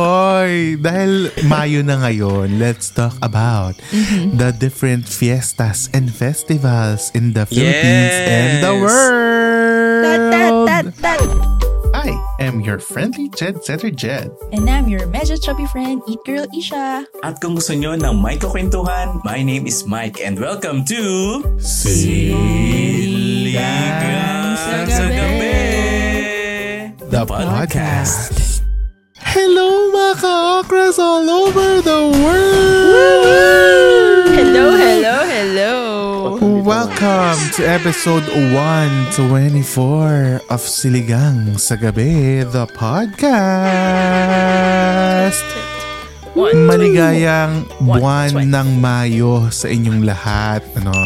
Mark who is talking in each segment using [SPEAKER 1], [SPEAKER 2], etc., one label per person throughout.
[SPEAKER 1] Hoy, dahil Mayo na ngayon, let's talk about the different fiestas and festivals in the Philippines and the
[SPEAKER 2] Yes.
[SPEAKER 1] world. Am your friendly Jed Setter Jed.
[SPEAKER 3] And I'm your medyo chubby friend, Eat Girl Isha.
[SPEAKER 2] At kung gusto nyo ng may kukwentuhan, my name is Mike and welcome to
[SPEAKER 1] Siligang
[SPEAKER 2] sa Gabi!
[SPEAKER 1] The podcast. Hello mga ka-okras all over the world! To episode 124 of Siligang sa Gabi, the podcast. Maligayang buwan ng Mayo sa inyong lahat. Ano?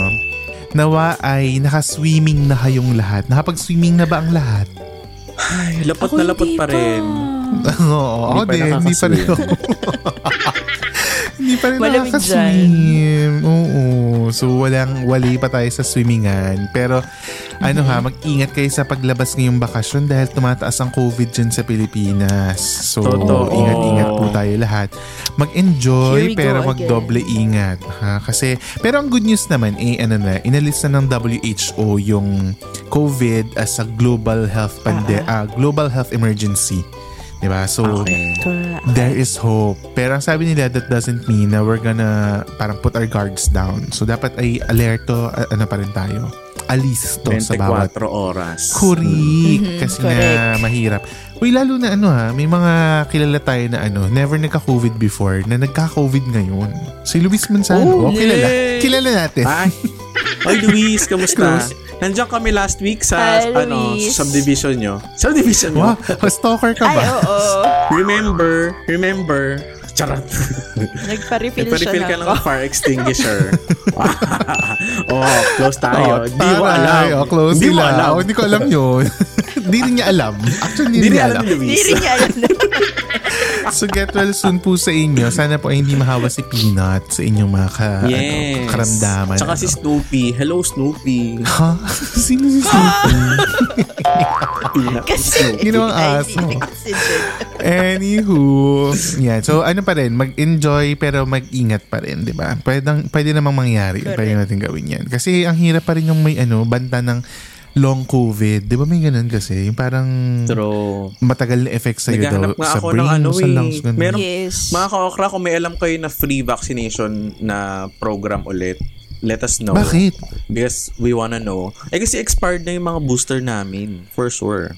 [SPEAKER 1] Nawa ay nakaswimming na kayong lahat. Nakapag-swimming na ba ang lahat?
[SPEAKER 2] Ay, lapot na lapot pa rin.
[SPEAKER 1] Oo, ako
[SPEAKER 2] Hindi pa
[SPEAKER 1] din. Hindi pa rin ako. Hindi pa rin
[SPEAKER 3] Malamig
[SPEAKER 1] nakakaswim. Oo. So, walang, wali pa tayo sa swimmingan. Pero, ano ha, mag-ingat kayo sa paglabas ngayong bakasyon dahil tumataas ang COVID dyan sa Pilipinas. So,
[SPEAKER 2] Totoo.
[SPEAKER 1] ingat-ingat po tayo lahat. Mag-enjoy, pero mag-doble ingat. Ha? Kasi, pero ang good news naman, eh, ano na, inalis na ng WHO yung COVID as a global health pande ah, global health emergency. Diba? So,
[SPEAKER 2] Okay.
[SPEAKER 1] there is hope. Pero ang sabi nila, that doesn't mean na we're gonna parang put our guards down. So, dapat ay alerto, a- ano pa rin tayo. Alisto sa bawat
[SPEAKER 2] 24 oras.
[SPEAKER 1] Correct. Kasi nga
[SPEAKER 3] correct.
[SPEAKER 1] mahirap. Uy, lalo na ano ha, may mga kilala tayo na ano, never nagka-COVID before, na nagka-COVID ngayon. Si Luis Manzano.
[SPEAKER 2] Oh,
[SPEAKER 1] oh, kilala. Kilala natin.
[SPEAKER 2] Ay, Oy Luis, kamusta?
[SPEAKER 1] Luis.
[SPEAKER 2] Nandiyan kami last week sa
[SPEAKER 3] Hi,
[SPEAKER 2] ano,
[SPEAKER 3] Luis.
[SPEAKER 2] sa subdivision nyo. Subdivision
[SPEAKER 1] Wow,
[SPEAKER 2] nyo.
[SPEAKER 1] stalker ka
[SPEAKER 3] Ay,
[SPEAKER 1] ba?
[SPEAKER 3] oo.
[SPEAKER 2] Remember, remember, charot.
[SPEAKER 3] Nagpa-refill siya
[SPEAKER 2] Nagpa-refill ka
[SPEAKER 3] ng
[SPEAKER 2] fire extinguisher. oh, close tayo. Di mo alam.
[SPEAKER 1] Oh, close
[SPEAKER 2] Di mo
[SPEAKER 1] sila.
[SPEAKER 2] alam.
[SPEAKER 1] Oh, hindi ko alam yun. Hindi rin niya alam. Actually, hindi, rin niya
[SPEAKER 2] alam.
[SPEAKER 3] Hindi rin niya alam.
[SPEAKER 1] So get well soon po sa inyo. Sana po ay hindi mahawa si Peanut sa inyong mga ka, ano,
[SPEAKER 2] Yes.
[SPEAKER 1] karamdaman.
[SPEAKER 2] Tsaka si
[SPEAKER 1] ano.
[SPEAKER 2] Snoopy. Hello, Snoopy.
[SPEAKER 1] Ha? Sino si Snoopy?
[SPEAKER 3] Kasi
[SPEAKER 1] Ginawang aso.
[SPEAKER 3] si.
[SPEAKER 1] Anywho. Yan. So ano pa rin, mag-enjoy pero mag-ingat pa rin, di ba? Pwede, pwede namang mangyari.
[SPEAKER 3] Correct.
[SPEAKER 1] Pwede natin gawin yan. Kasi ang hirap pa rin yung may ano, banta ng long COVID. Di ba may ganun kasi? Yung parang
[SPEAKER 2] True.
[SPEAKER 1] matagal na effect sa'yo daw.
[SPEAKER 2] Nga
[SPEAKER 1] sa
[SPEAKER 2] ako
[SPEAKER 1] brain,
[SPEAKER 2] ng ano
[SPEAKER 1] sa
[SPEAKER 2] eh.
[SPEAKER 1] lungs. Ganun.
[SPEAKER 2] Meron,
[SPEAKER 3] Yes.
[SPEAKER 2] Mga ka-okra, kung may alam kayo na free vaccination na program ulit, let us know.
[SPEAKER 1] Bakit?
[SPEAKER 2] Because we wanna know. Eh kasi expired na yung mga booster namin. For sure.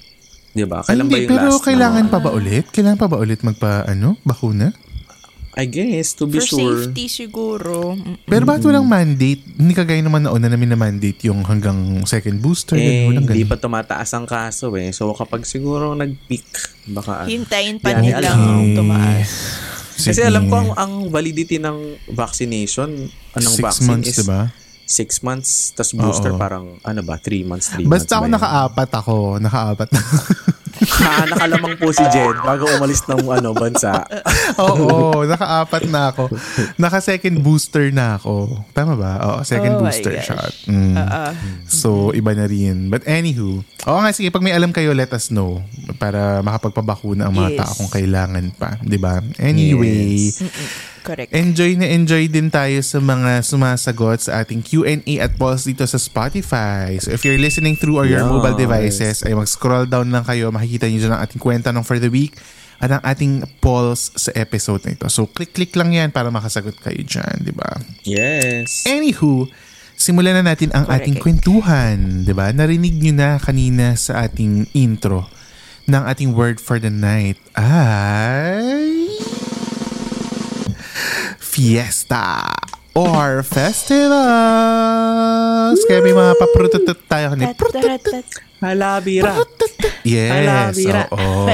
[SPEAKER 2] Di ba? Kailan ba
[SPEAKER 1] Hindi,
[SPEAKER 2] yung
[SPEAKER 1] pero
[SPEAKER 2] last
[SPEAKER 1] kailangan
[SPEAKER 2] na?
[SPEAKER 1] pa ba ulit? Kailangan pa ba ulit magpa, ano, bakuna?
[SPEAKER 2] I guess, to be
[SPEAKER 3] For
[SPEAKER 2] sure.
[SPEAKER 3] safety siguro. Mm.
[SPEAKER 1] Pero bakit walang mandate? Hindi kagaya naman nauna namin na mandate yung hanggang second booster.
[SPEAKER 2] Eh,
[SPEAKER 1] ganun,
[SPEAKER 2] hindi
[SPEAKER 1] ganun.
[SPEAKER 2] pa tumataas ang kaso eh. So kapag siguro nag-peak, baka...
[SPEAKER 3] Hintayin pa nilang
[SPEAKER 2] alam.
[SPEAKER 3] tumaas.
[SPEAKER 2] Kasi
[SPEAKER 1] Sige.
[SPEAKER 2] alam ko ang, ang validity ng vaccination, anong
[SPEAKER 1] Six
[SPEAKER 2] vaccine
[SPEAKER 1] months,
[SPEAKER 2] is
[SPEAKER 1] diba?
[SPEAKER 2] six months, tas booster
[SPEAKER 1] Oo.
[SPEAKER 2] parang, ano ba, three months, three
[SPEAKER 1] Basta ako
[SPEAKER 2] months ba yun?
[SPEAKER 1] nakaapat ako. Nakaapat na.
[SPEAKER 2] Ha, nakalamang po si Jed bago umalis ng ano, bansa.
[SPEAKER 1] Oo, nakaapat na ako. Naka-second booster na ako. Tama ba? Oo, second
[SPEAKER 3] Oh
[SPEAKER 1] booster
[SPEAKER 3] gosh.
[SPEAKER 1] shot. Mm.
[SPEAKER 3] Ah,
[SPEAKER 1] So, iba na rin. But anywho, oo nga, sige, pag may alam kayo, let us know para makapagpabakuna ang mga
[SPEAKER 3] Yes.
[SPEAKER 1] tao kung kailangan pa. 'di ba? Anyway,
[SPEAKER 2] Yes.
[SPEAKER 3] Correct.
[SPEAKER 1] enjoy na enjoy din tayo sa mga sumasagot sa ating Q&A at polls dito sa Spotify. So, if you're listening through or your
[SPEAKER 2] Yes.
[SPEAKER 1] mobile devices, ay mag-scroll down lang kayo. Makikita niyo dyan ang ating kwenta ng for the week at ang ating polls sa episode na ito. So, click-click lang yan para makasagot kayo dyan, di ba?
[SPEAKER 2] Yes.
[SPEAKER 1] Anywho, simulan na natin ang
[SPEAKER 3] Correct.
[SPEAKER 1] ating kwentuhan, 'di ba? Narinig niyo na kanina sa ating intro ng ating word for the night ay fiesta. or festivals. Kaya may mga paprututut tayo. Ni
[SPEAKER 2] Halabira.
[SPEAKER 1] Yes.
[SPEAKER 2] Halabira.
[SPEAKER 1] Oo.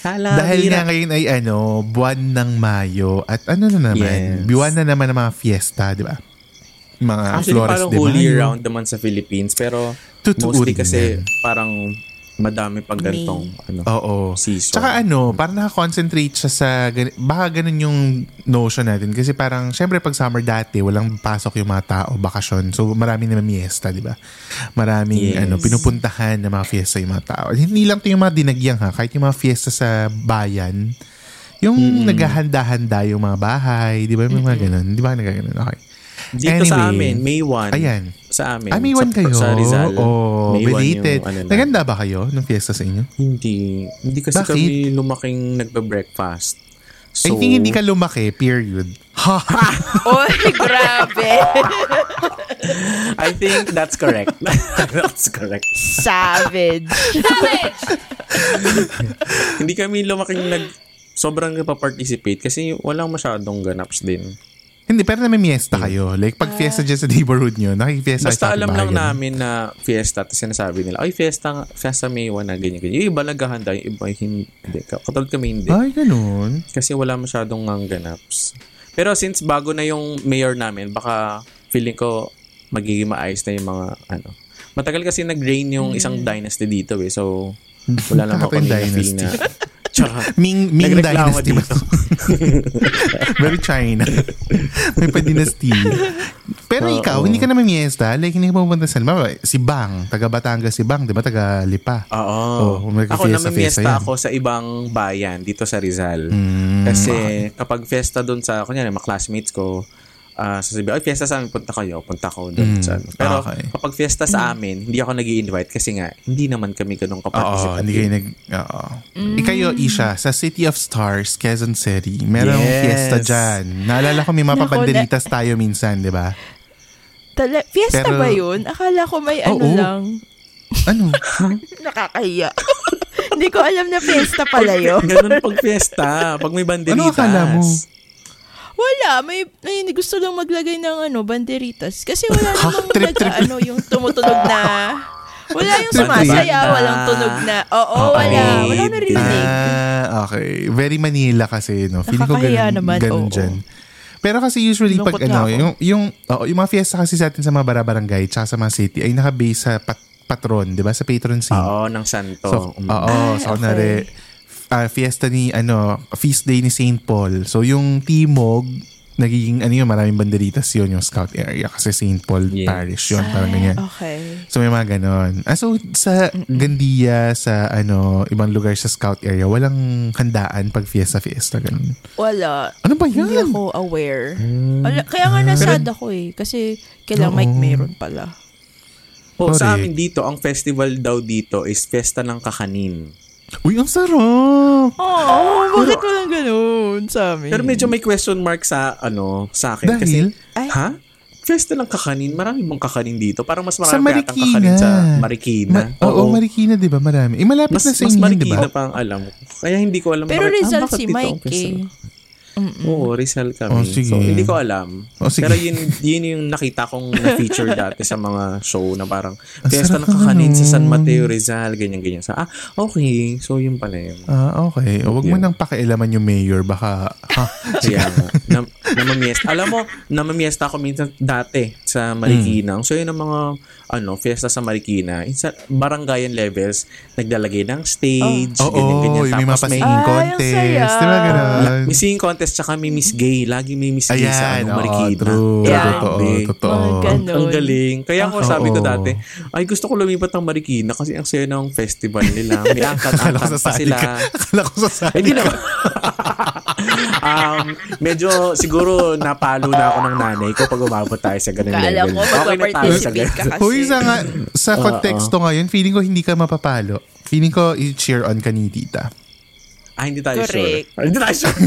[SPEAKER 2] Halabira.
[SPEAKER 1] Dahil nga ngayon ay ano, buwan ng Mayo at ano na naman,
[SPEAKER 2] Yes.
[SPEAKER 1] buwan na naman ng mga fiesta, di ba? Mga
[SPEAKER 2] Actually,
[SPEAKER 1] Flores
[SPEAKER 2] parang
[SPEAKER 1] de
[SPEAKER 2] whole
[SPEAKER 1] Mayo.
[SPEAKER 2] year round naman sa Philippines. Pero
[SPEAKER 1] Totoo
[SPEAKER 2] mostly kasi
[SPEAKER 1] yan.
[SPEAKER 2] parang madami pang ganitong ano,
[SPEAKER 1] Oo.
[SPEAKER 2] season.
[SPEAKER 1] Tsaka ano, parang nakakoncentrate siya sa, gani- baka ganun yung notion natin. Kasi parang, syempre pag summer dati, walang pasok yung mga tao, bakasyon. So marami naman miesta, di ba? Maraming
[SPEAKER 2] Yes.
[SPEAKER 1] ano, pinupuntahan ng mga fiesta yung mga tao. Hindi lang to yung mga dinagyang ha, kahit yung mga fiesta sa bayan, yung naghahanda-handa yung mga bahay, di ba? May mga ganun. Di ba nagaganon? Okay.
[SPEAKER 2] Dito sa
[SPEAKER 1] Anyway.
[SPEAKER 2] amin, May 1.
[SPEAKER 1] Ayan.
[SPEAKER 2] Sa amin.
[SPEAKER 1] Ah, may one
[SPEAKER 2] sa,
[SPEAKER 1] kayo?
[SPEAKER 2] Sa Rizal.
[SPEAKER 1] Oh,
[SPEAKER 2] May one
[SPEAKER 1] belated.
[SPEAKER 2] yung ano na.
[SPEAKER 1] Naganda ba kayo ng fiesta sa inyo?
[SPEAKER 2] Hindi. Hindi kasi
[SPEAKER 1] Bakit?
[SPEAKER 2] kami lumaking nagbe-breakfast.
[SPEAKER 1] I
[SPEAKER 2] So,
[SPEAKER 1] think hindi ka lumaki, period. Ha!
[SPEAKER 3] Oy, grabe.
[SPEAKER 2] I think that's correct. that's correct.
[SPEAKER 3] Savage.
[SPEAKER 2] hindi kami lumaking nag sobrang nagpa-participate kasi walang masyadong ganaps din.
[SPEAKER 1] Hindi, pero na may miesta kayo. Like, pag fiesta dyan sa neighborhood nyo, nakikifiesta
[SPEAKER 2] Basta
[SPEAKER 1] kayo sa
[SPEAKER 2] alam lang namin na fiesta tapos sinasabi nila, ay fiesta, fiesta May 1 na ganyan, ganyan. Yung iba naghahanda, yung iba hindi. Katulad kami hindi.
[SPEAKER 1] Ay, ganun.
[SPEAKER 2] Kasi wala masyadong ang ganaps. Pero since bago na yung mayor namin, baka feeling ko magiging maayos na yung mga ano. Matagal kasi nag-reign yung isang dynasty dito eh. So, wala lang ako kanina feel na. Tsaka,
[SPEAKER 1] Ming, Ming Dynasty
[SPEAKER 2] dito.
[SPEAKER 1] Very China. may pa-dynasty. Pero
[SPEAKER 2] Oo.
[SPEAKER 1] ikaw, hindi ka naman miesta. Like, hindi ka pupunta sa, Halimbawa, si Bang, taga Batangas si Bang, di ba? Taga Lipa.
[SPEAKER 2] Oo.
[SPEAKER 1] Oh,
[SPEAKER 2] ako namimiesta
[SPEAKER 1] yan.
[SPEAKER 2] ako sa ibang bayan dito sa Rizal.
[SPEAKER 1] Mm,
[SPEAKER 2] Kasi kapag fiesta doon sa, kunyari, mga classmates ko, ah sasabi, ay, fiesta sa amin, punta kayo, punta ko doon
[SPEAKER 1] Mm,
[SPEAKER 2] sa ano. Pero
[SPEAKER 1] okay.
[SPEAKER 2] kapag fiesta sa amin, hindi ako nag invite kasi nga, hindi naman kami ganun
[SPEAKER 1] Oo,
[SPEAKER 2] kaparticipative.
[SPEAKER 1] hindi kayo nag... Oo. Ikayo, Isha, sa City of Stars, Quezon City, merong
[SPEAKER 2] Yes.
[SPEAKER 1] fiesta dyan. Naalala ko may papanderitas tayo minsan, di ba?
[SPEAKER 3] Tala, fiesta
[SPEAKER 1] Pero-
[SPEAKER 3] ba yun? Akala ko may ano
[SPEAKER 1] Oo.
[SPEAKER 3] lang.
[SPEAKER 1] Ano?
[SPEAKER 3] Nakakahiya. Hindi ko alam na fiesta pala yun.
[SPEAKER 2] Ganun pag fiesta, pag may banderitas.
[SPEAKER 1] Ano akala mo?
[SPEAKER 3] Wala, may, may gusto lang maglagay ng ano, banderitas. Kasi wala namang
[SPEAKER 1] Trip,
[SPEAKER 3] nag,
[SPEAKER 1] trip.
[SPEAKER 3] ano, yung tumutunog na. Wala yung sumasaya, walang tunog na. Oo,
[SPEAKER 1] Okay.
[SPEAKER 3] wala. Wala narinig.
[SPEAKER 1] Ah, okay. Very Manila kasi, no? Feeling ko ganun,
[SPEAKER 3] naman,
[SPEAKER 1] ganun
[SPEAKER 3] oo.
[SPEAKER 1] dyan. Pero kasi usually pag
[SPEAKER 3] Lungkot nga
[SPEAKER 1] ano,
[SPEAKER 3] ako.
[SPEAKER 1] yung, yung, oo, yung mga fiesta kasi sa atin sa mga barabarangay tsaka sa mga city ay nakabase sa pat- patron, di ba? Sa patron saint.
[SPEAKER 2] Oo, ng santo.
[SPEAKER 1] So,
[SPEAKER 2] Mm.
[SPEAKER 1] oo,
[SPEAKER 3] Ay,
[SPEAKER 1] so
[SPEAKER 3] okay.
[SPEAKER 1] Ah, fiesta ni, ano, feast day ni St. Paul. So, yung Timog, nagiging, ano yun, maraming banderitas yun, yung scout area. Kasi St. Paul
[SPEAKER 2] Yes.
[SPEAKER 1] Parish yun, parang ganyan.
[SPEAKER 3] Okay.
[SPEAKER 1] So, may mga ganon. Ah, so, sa Gandia, sa, ano, ibang lugar sa scout area, walang handaan pag fiesta-fiesta, ganun.
[SPEAKER 3] Wala.
[SPEAKER 1] Ano ba
[SPEAKER 3] Hindi
[SPEAKER 1] yan?
[SPEAKER 3] ako aware. Ala, kaya nga nasad ako eh. Kasi kailang
[SPEAKER 1] Oo.
[SPEAKER 3] Mike meron pala.
[SPEAKER 2] Oh, sa amin dito, ang festival daw dito is Fiesta ng Kakanin.
[SPEAKER 1] Uy, ang sarap!
[SPEAKER 3] Oh, bakit walang ganun sa amin?
[SPEAKER 2] Pero medyo may question mark sa ano sa akin
[SPEAKER 1] Dahil?
[SPEAKER 2] kasi
[SPEAKER 3] Ay.
[SPEAKER 2] ha? Fiesta ng kakanin, marami bang kakanin dito? Parang mas
[SPEAKER 1] Sa
[SPEAKER 2] marami yatang
[SPEAKER 1] Marikina.
[SPEAKER 2] kakanin sa Marikina.
[SPEAKER 1] Ma- oo, Marikina, di ba? Marami. Eh, malapit
[SPEAKER 2] mas,
[SPEAKER 1] na sa
[SPEAKER 2] mas
[SPEAKER 1] inyo, di
[SPEAKER 2] Marikina
[SPEAKER 1] ba?
[SPEAKER 2] pa ang alam ko. Kaya hindi ko alam.
[SPEAKER 3] Pero
[SPEAKER 2] bakit-
[SPEAKER 3] Rizal
[SPEAKER 2] bakit
[SPEAKER 3] si Mike
[SPEAKER 2] fiesta?
[SPEAKER 3] Eh.
[SPEAKER 2] Oo, Rizal kami.
[SPEAKER 1] Oh, sige.
[SPEAKER 2] So, hindi ko alam.
[SPEAKER 1] Oh, sige.
[SPEAKER 2] Pero yun, yun yung nakita kong na-feature dati sa mga show na parang
[SPEAKER 1] sarap
[SPEAKER 2] ng kakanin sa San Mateo Rizal, ganyan-ganyan. So, ah, okay. So, yun pala yun.
[SPEAKER 1] Ah, okay. O, wag mo
[SPEAKER 2] Yeah.
[SPEAKER 1] nang pakialaman yung mayor. Baka, ha?
[SPEAKER 2] Kaya nga, na, namamiesta. Alam mo, namamiesta ako minsan dati sa Marikina. So, yun ang mga ano, fiesta sa Marikina. Sa barangayan levels, naglalagay ng stage,
[SPEAKER 1] Oo,
[SPEAKER 2] ganyan-ganyan.
[SPEAKER 1] yung may mga
[SPEAKER 2] Tapos may,
[SPEAKER 1] pasinging
[SPEAKER 3] Ay, ang
[SPEAKER 1] contest.
[SPEAKER 3] saya.
[SPEAKER 1] Di ba ganun?
[SPEAKER 2] may singing contest, tsaka may Miss Gay. Lagi may Miss Gay sa
[SPEAKER 1] Ayan,
[SPEAKER 2] ano, Marikina.
[SPEAKER 1] true.
[SPEAKER 3] Yeah.
[SPEAKER 1] Totoo, totoo.
[SPEAKER 3] Ganun.
[SPEAKER 2] Ang galing. Kaya ako sabi ko dati, ay gusto ko lumipat ng Marikina kasi ang saya ng festival nila. May angkat-angkat pa sila.
[SPEAKER 1] ka. Akala ko sasali
[SPEAKER 2] Ay, di
[SPEAKER 1] ka.
[SPEAKER 2] naman. um, medyo siguro napalo na ako ng nanay ko pag umabot tayo sa ganun
[SPEAKER 3] Kala
[SPEAKER 2] level.
[SPEAKER 3] ko
[SPEAKER 2] Okay na tayo sa
[SPEAKER 3] mag-participate ka
[SPEAKER 2] ganun.
[SPEAKER 3] kasi.
[SPEAKER 1] Uy, sa, nga, sa konteksto ngayon, feeling ko hindi ka mapapalo. Feeling ko i-cheer on ka ni tita.
[SPEAKER 2] Ah, hindi tayo
[SPEAKER 3] Correct.
[SPEAKER 2] sure. Hindi tayo sure.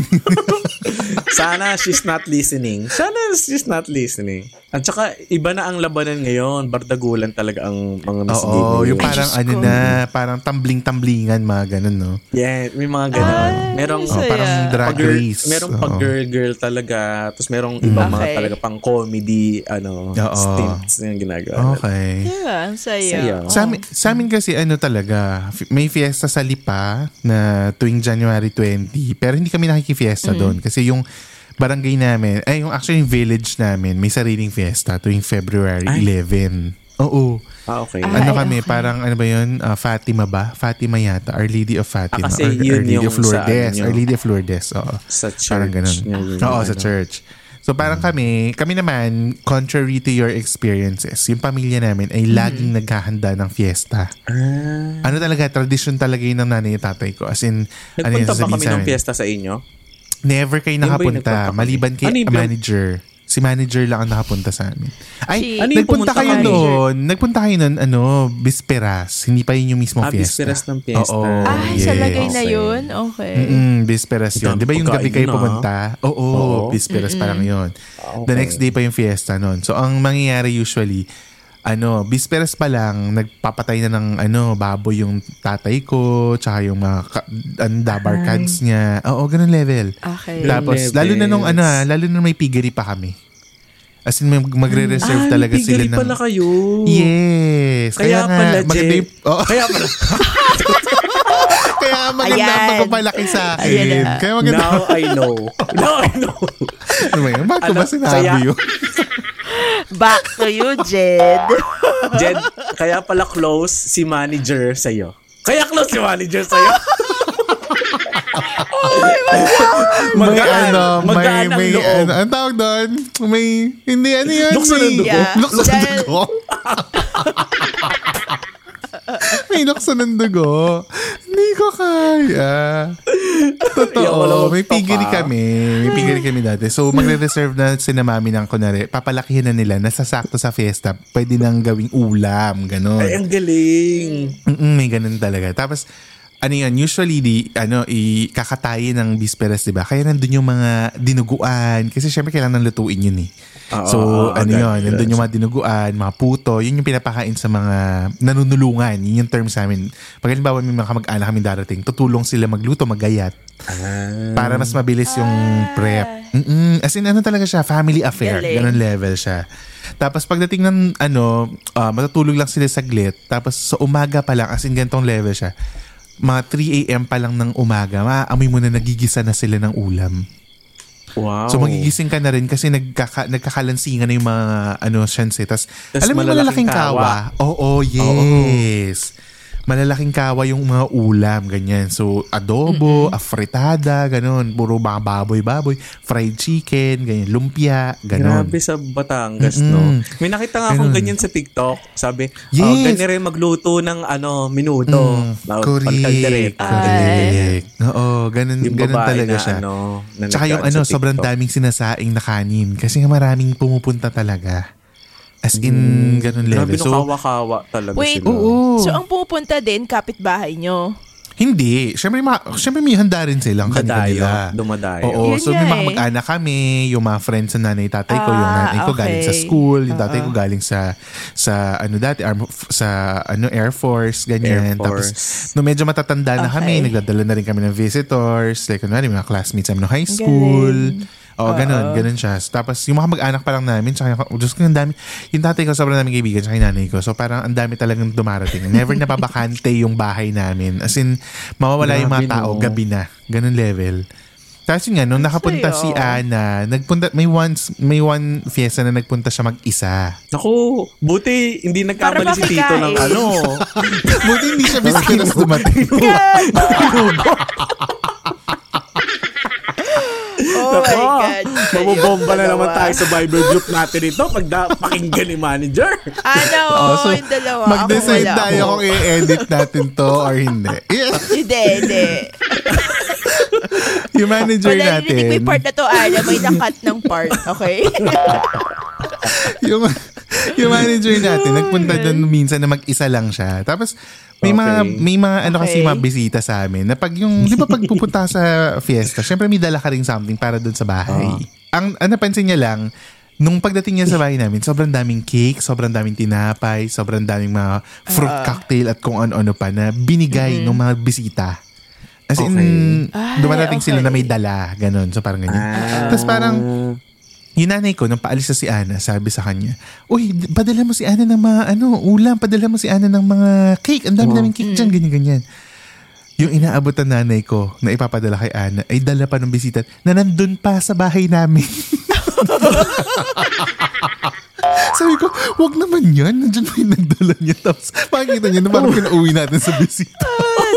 [SPEAKER 2] Sana she's not listening. Sana she's not listening. At saka, iba na ang labanan ngayon. Bardagulan talaga ang mga Miss
[SPEAKER 1] Oo, yung parang ano
[SPEAKER 3] ko.
[SPEAKER 1] na, parang tumbling-tumblingan, mga ganun, no?
[SPEAKER 2] Yeah, may mga ganun.
[SPEAKER 3] Ay,
[SPEAKER 2] merong,
[SPEAKER 1] Oh,
[SPEAKER 3] Saya.
[SPEAKER 1] parang drag
[SPEAKER 2] pag-girl,
[SPEAKER 1] race.
[SPEAKER 2] merong
[SPEAKER 1] Oo.
[SPEAKER 2] pag-girl-girl talaga. Tapos merong iba mga
[SPEAKER 3] Okay.
[SPEAKER 2] talaga pang comedy, ano,
[SPEAKER 1] Oo.
[SPEAKER 2] stints yung ginagawa.
[SPEAKER 1] Okay.
[SPEAKER 3] Yeah, ang saya.
[SPEAKER 2] Saya.
[SPEAKER 1] Sa amin, sa amin kasi ano talaga, f- may fiesta sa Lipa na tuwing January 20, pero hindi kami nakikifiesta doon kasi yung barangay namin, ay yung actually yung village namin, may sariling fiesta tuwing February
[SPEAKER 2] Ay.
[SPEAKER 1] 11. Oo.
[SPEAKER 2] Ah, okay.
[SPEAKER 3] Ah,
[SPEAKER 1] ano kami,
[SPEAKER 3] okay.
[SPEAKER 1] parang ano ba yun? Ah, Fatima ba? Fatima yata. Our Lady of Fatima.
[SPEAKER 2] Ah, kasi
[SPEAKER 1] Or-
[SPEAKER 2] yun
[SPEAKER 1] Our Lady
[SPEAKER 2] yung
[SPEAKER 1] of Lourdes.
[SPEAKER 2] ano
[SPEAKER 1] Our Lady of Lourdes. Oo.
[SPEAKER 2] Sa church.
[SPEAKER 1] Parang ganun.
[SPEAKER 2] yun,
[SPEAKER 1] Oo,
[SPEAKER 2] ano.
[SPEAKER 1] sa church. So parang kami, kami naman, contrary to your experiences, yung pamilya namin ay laging naghahanda ng fiesta.
[SPEAKER 2] Ah.
[SPEAKER 1] Ano talaga, tradition talaga yun ng nanay at tatay ko. As in, ano yung
[SPEAKER 2] Nagpunta ba kami ng fiesta sa inyo?
[SPEAKER 1] Never kayo nakapunta. Maliban kay
[SPEAKER 2] Ano
[SPEAKER 1] manager. Si manager lang ang nakapunta sa amin. Ay,
[SPEAKER 3] Si-
[SPEAKER 2] Ano
[SPEAKER 1] nagpunta kayo
[SPEAKER 2] ka,
[SPEAKER 1] noon. Nagpunta kayo noon, ano, bisperas. Hindi pa yun yung mismo
[SPEAKER 2] Ah,
[SPEAKER 1] fiesta.
[SPEAKER 2] bisperas ng fiesta.
[SPEAKER 1] Oo.
[SPEAKER 3] Ay,
[SPEAKER 1] yes.
[SPEAKER 3] sa lagay na yun? Okay.
[SPEAKER 1] Mm-mm, bisperas yun. Di ba yung gabi kayo pumunta? Oo,
[SPEAKER 2] Oo.
[SPEAKER 1] bisperas parang yun.
[SPEAKER 2] Ah, okay.
[SPEAKER 1] The next day pa yung fiesta nun. So, ang mangyayari usually, ano, bisperas pa lang, nagpapatay na ng ano, baboy yung tatay ko, tsaka yung mga ka- ano, dabar cards niya. Oo, ganun level.
[SPEAKER 3] Okay.
[SPEAKER 1] Tapos,
[SPEAKER 2] levels.
[SPEAKER 1] lalo na nung ano ha, lalo na may piggery pa kami. As in, magre-reserve
[SPEAKER 2] Ah,
[SPEAKER 1] talaga sila ng...
[SPEAKER 2] pala kayo.
[SPEAKER 1] Yes.
[SPEAKER 2] Kaya,
[SPEAKER 1] nga,
[SPEAKER 2] pala, Jen.
[SPEAKER 1] yung, oh,
[SPEAKER 2] Kaya pala.
[SPEAKER 1] kaya maganda ang
[SPEAKER 3] Ayan.
[SPEAKER 1] pagpapalaki sa
[SPEAKER 3] Ayan
[SPEAKER 1] akin.
[SPEAKER 3] na.
[SPEAKER 1] Kaya maganda.
[SPEAKER 2] Now I know. Now I know.
[SPEAKER 1] Ano ba yun? Bakit ko ba
[SPEAKER 2] Ano,
[SPEAKER 1] sinabi
[SPEAKER 2] kaya-
[SPEAKER 1] yun?
[SPEAKER 3] Back to you, Jed.
[SPEAKER 2] Jed, kaya pala close si manager sa'yo. Kaya close si manager sa'yo.
[SPEAKER 1] may
[SPEAKER 2] Magaan.
[SPEAKER 1] ano, may,
[SPEAKER 2] Magaan ang
[SPEAKER 1] may,
[SPEAKER 2] loob.
[SPEAKER 1] ano, ang tawag doon? May, hindi, ano yun?
[SPEAKER 2] Lukso ng
[SPEAKER 1] May-
[SPEAKER 2] dugo.
[SPEAKER 3] Yeah.
[SPEAKER 1] Lukso ng dugo. may lukso ng dugo. Hindi ko kaya. Totoo. May piggery kami. May piggery kami dati. So, magre-reserve na sina mami ng kunwari. Papalakihin na nila. Nasasakto sa fiesta. Pwede nang gawing ulam. Ganon.
[SPEAKER 2] Ay, ang galing.
[SPEAKER 1] Mm-mm, may ganun talaga. Tapos, ano yan, usually, di, ano, ikakatayin ng bisperas, di ba? Kaya nandun yung mga dinuguan. Kasi syempre, kailangan lutuin yun eh.
[SPEAKER 2] Oo,
[SPEAKER 1] so,
[SPEAKER 2] oo,
[SPEAKER 1] ano
[SPEAKER 2] agad,
[SPEAKER 1] yun, nandun yung mga dinuguan, mga puto, yun yung pinapakain sa mga nanunulungan. Yun yung term sa amin. Pag halimbawa may mga kamag-anak kami darating, tutulong sila magluto, magayat.
[SPEAKER 2] Ah.
[SPEAKER 1] Para mas mabilis yung prep. Mm-mm. As in, ano talaga siya, family affair.
[SPEAKER 3] Galing.
[SPEAKER 1] Ganun level siya. Tapos pagdating ng ano, ah, matutulog lang sila saglit. Tapos sa umaga pa lang, as in ganitong level siya. Mga 3 a.m. pa lang ng umaga, maaamoy mo na nagigisa na sila ng ulam.
[SPEAKER 2] Wow.
[SPEAKER 1] So magigising ka na rin kasi nagkaka, nagkakalansingan na yung mga ano chance eh. Tapos, alam mo
[SPEAKER 2] malalaking
[SPEAKER 1] malalaking kawa? Oo, yes. Malalaking kawa yung mga ulam, ganyan. So, adobo, afritada, ganun. Puro mga baboy-baboy. Fried chicken, ganyan. Lumpia, ganun.
[SPEAKER 2] Grabe sa Batangas,
[SPEAKER 1] Mm-mm.
[SPEAKER 2] no? May nakita nga akong ganyan sa TikTok. Sabi,
[SPEAKER 1] Yes.
[SPEAKER 2] oh, ganyan rin magluto ng ano, minuto.
[SPEAKER 1] Mm, correct. Correct. Oo, ganun,
[SPEAKER 2] Yung
[SPEAKER 1] ganun talaga
[SPEAKER 2] na,
[SPEAKER 1] siya.
[SPEAKER 2] ano, na
[SPEAKER 1] Tsaka yung ano,
[SPEAKER 2] sa
[SPEAKER 1] sobrang daming sinasaing na kanin. Kasi nga maraming pumupunta talaga. As in, ganun
[SPEAKER 2] Mm. Grabe
[SPEAKER 1] level.
[SPEAKER 2] no,
[SPEAKER 1] So,
[SPEAKER 2] kawa-kawa talaga
[SPEAKER 3] Wait.
[SPEAKER 2] sila.
[SPEAKER 1] oo.
[SPEAKER 3] So, ang pupunta din, kapitbahay nyo.
[SPEAKER 1] Hindi. Siyempre, ma- siyempre may handa rin silang kanila.
[SPEAKER 2] dumadayo.
[SPEAKER 1] Oo.
[SPEAKER 3] Yun
[SPEAKER 1] so, may mga
[SPEAKER 3] eh.
[SPEAKER 1] mag-anak kami, yung mga friends sa nanay tatay ko, yung
[SPEAKER 3] Ah,
[SPEAKER 1] nanay ko galing sa
[SPEAKER 3] okay.
[SPEAKER 1] school, yung tatay ko galing sa sa ano dati arm, sa ano Air Force ganyan.
[SPEAKER 2] Air
[SPEAKER 1] Tapos
[SPEAKER 2] Force.
[SPEAKER 1] no medyo matatanda na kami,
[SPEAKER 3] Okay.
[SPEAKER 1] nagdadala na rin kami ng visitors, like kunwari mga classmates namin ng high school.
[SPEAKER 3] Galing.
[SPEAKER 1] Oo, ganun, ganun siya. Tapos yung mga mag-anak pa lang namin, tsaka yung, Diyos ko, yung dami, yung tatay ko sobrang daming kaibigan, tsaka yung nanay ko. So parang ang dami talagang dumarating. Never napabakante yung bahay namin. As in, mawawala yung mga tao,
[SPEAKER 2] no?
[SPEAKER 1] gabi na. Ganun level. Tapos yun nga, nung nakapunta
[SPEAKER 3] Saya.
[SPEAKER 1] si Ana, nagpunta, may once, may one fiesta na nagpunta siya mag-isa.
[SPEAKER 2] Naku, buti hindi nagkamali si Tito ng
[SPEAKER 3] makikain.
[SPEAKER 2] ano.
[SPEAKER 1] Buti hindi siya biscuits dumating.
[SPEAKER 3] Oh my God.
[SPEAKER 2] Mabobomba na naman tayo sa Bible group natin ito pag da- pakinggan ni manager.
[SPEAKER 3] Ano?
[SPEAKER 1] Oh, so,
[SPEAKER 3] yung dalawa.
[SPEAKER 1] Mag-decide
[SPEAKER 3] Ako wala.
[SPEAKER 1] tayo kung i-edit natin to or hindi. Yes.
[SPEAKER 3] Hindi, hindi.
[SPEAKER 1] Yung manager
[SPEAKER 3] Wala narinig
[SPEAKER 1] natin.
[SPEAKER 3] mo yung part na to, Ala. May nakat ng part, okay?
[SPEAKER 1] yung yung manager natin, nagpunta doon minsan na mag-isa lang siya. Tapos, may mga
[SPEAKER 2] Okay.
[SPEAKER 1] may mga ano kasi
[SPEAKER 3] Okay.
[SPEAKER 1] mga bisita sa amin na pag yung 'di ba pag pupunta sa fiesta, syempre may dala ka ring something para doon sa bahay. Ang ang napansin niya lang nung pagdating niya sa bahay namin, sobrang daming cake, sobrang daming tinapay, sobrang daming mga fruit cocktail at kung ano-ano pa na binigay ng mga bisita. As in,
[SPEAKER 2] Okay.
[SPEAKER 3] Ay,
[SPEAKER 1] dumarating sila
[SPEAKER 3] okay.
[SPEAKER 1] na may dala, ganun. So parang ganyan.
[SPEAKER 2] Ah.
[SPEAKER 1] Tapos parang, yung nanay ko, nung paalis na si Ana, sabi sa kanya, Uy, padala mo si Ana ng mga ano, ulam, padala mo si Ana ng mga cake. Ang dami-daming cake dyan, ganyan-ganyan. Yung inaabot ng nanay ko na ipapadala kay Ana ay dala pa ng bisita na nandun pa sa bahay namin. Sabi ko, wag naman yan. Nandiyan pa yung nagdala niya. Tapos makikita niya na parang pinauwi natin sa bisita.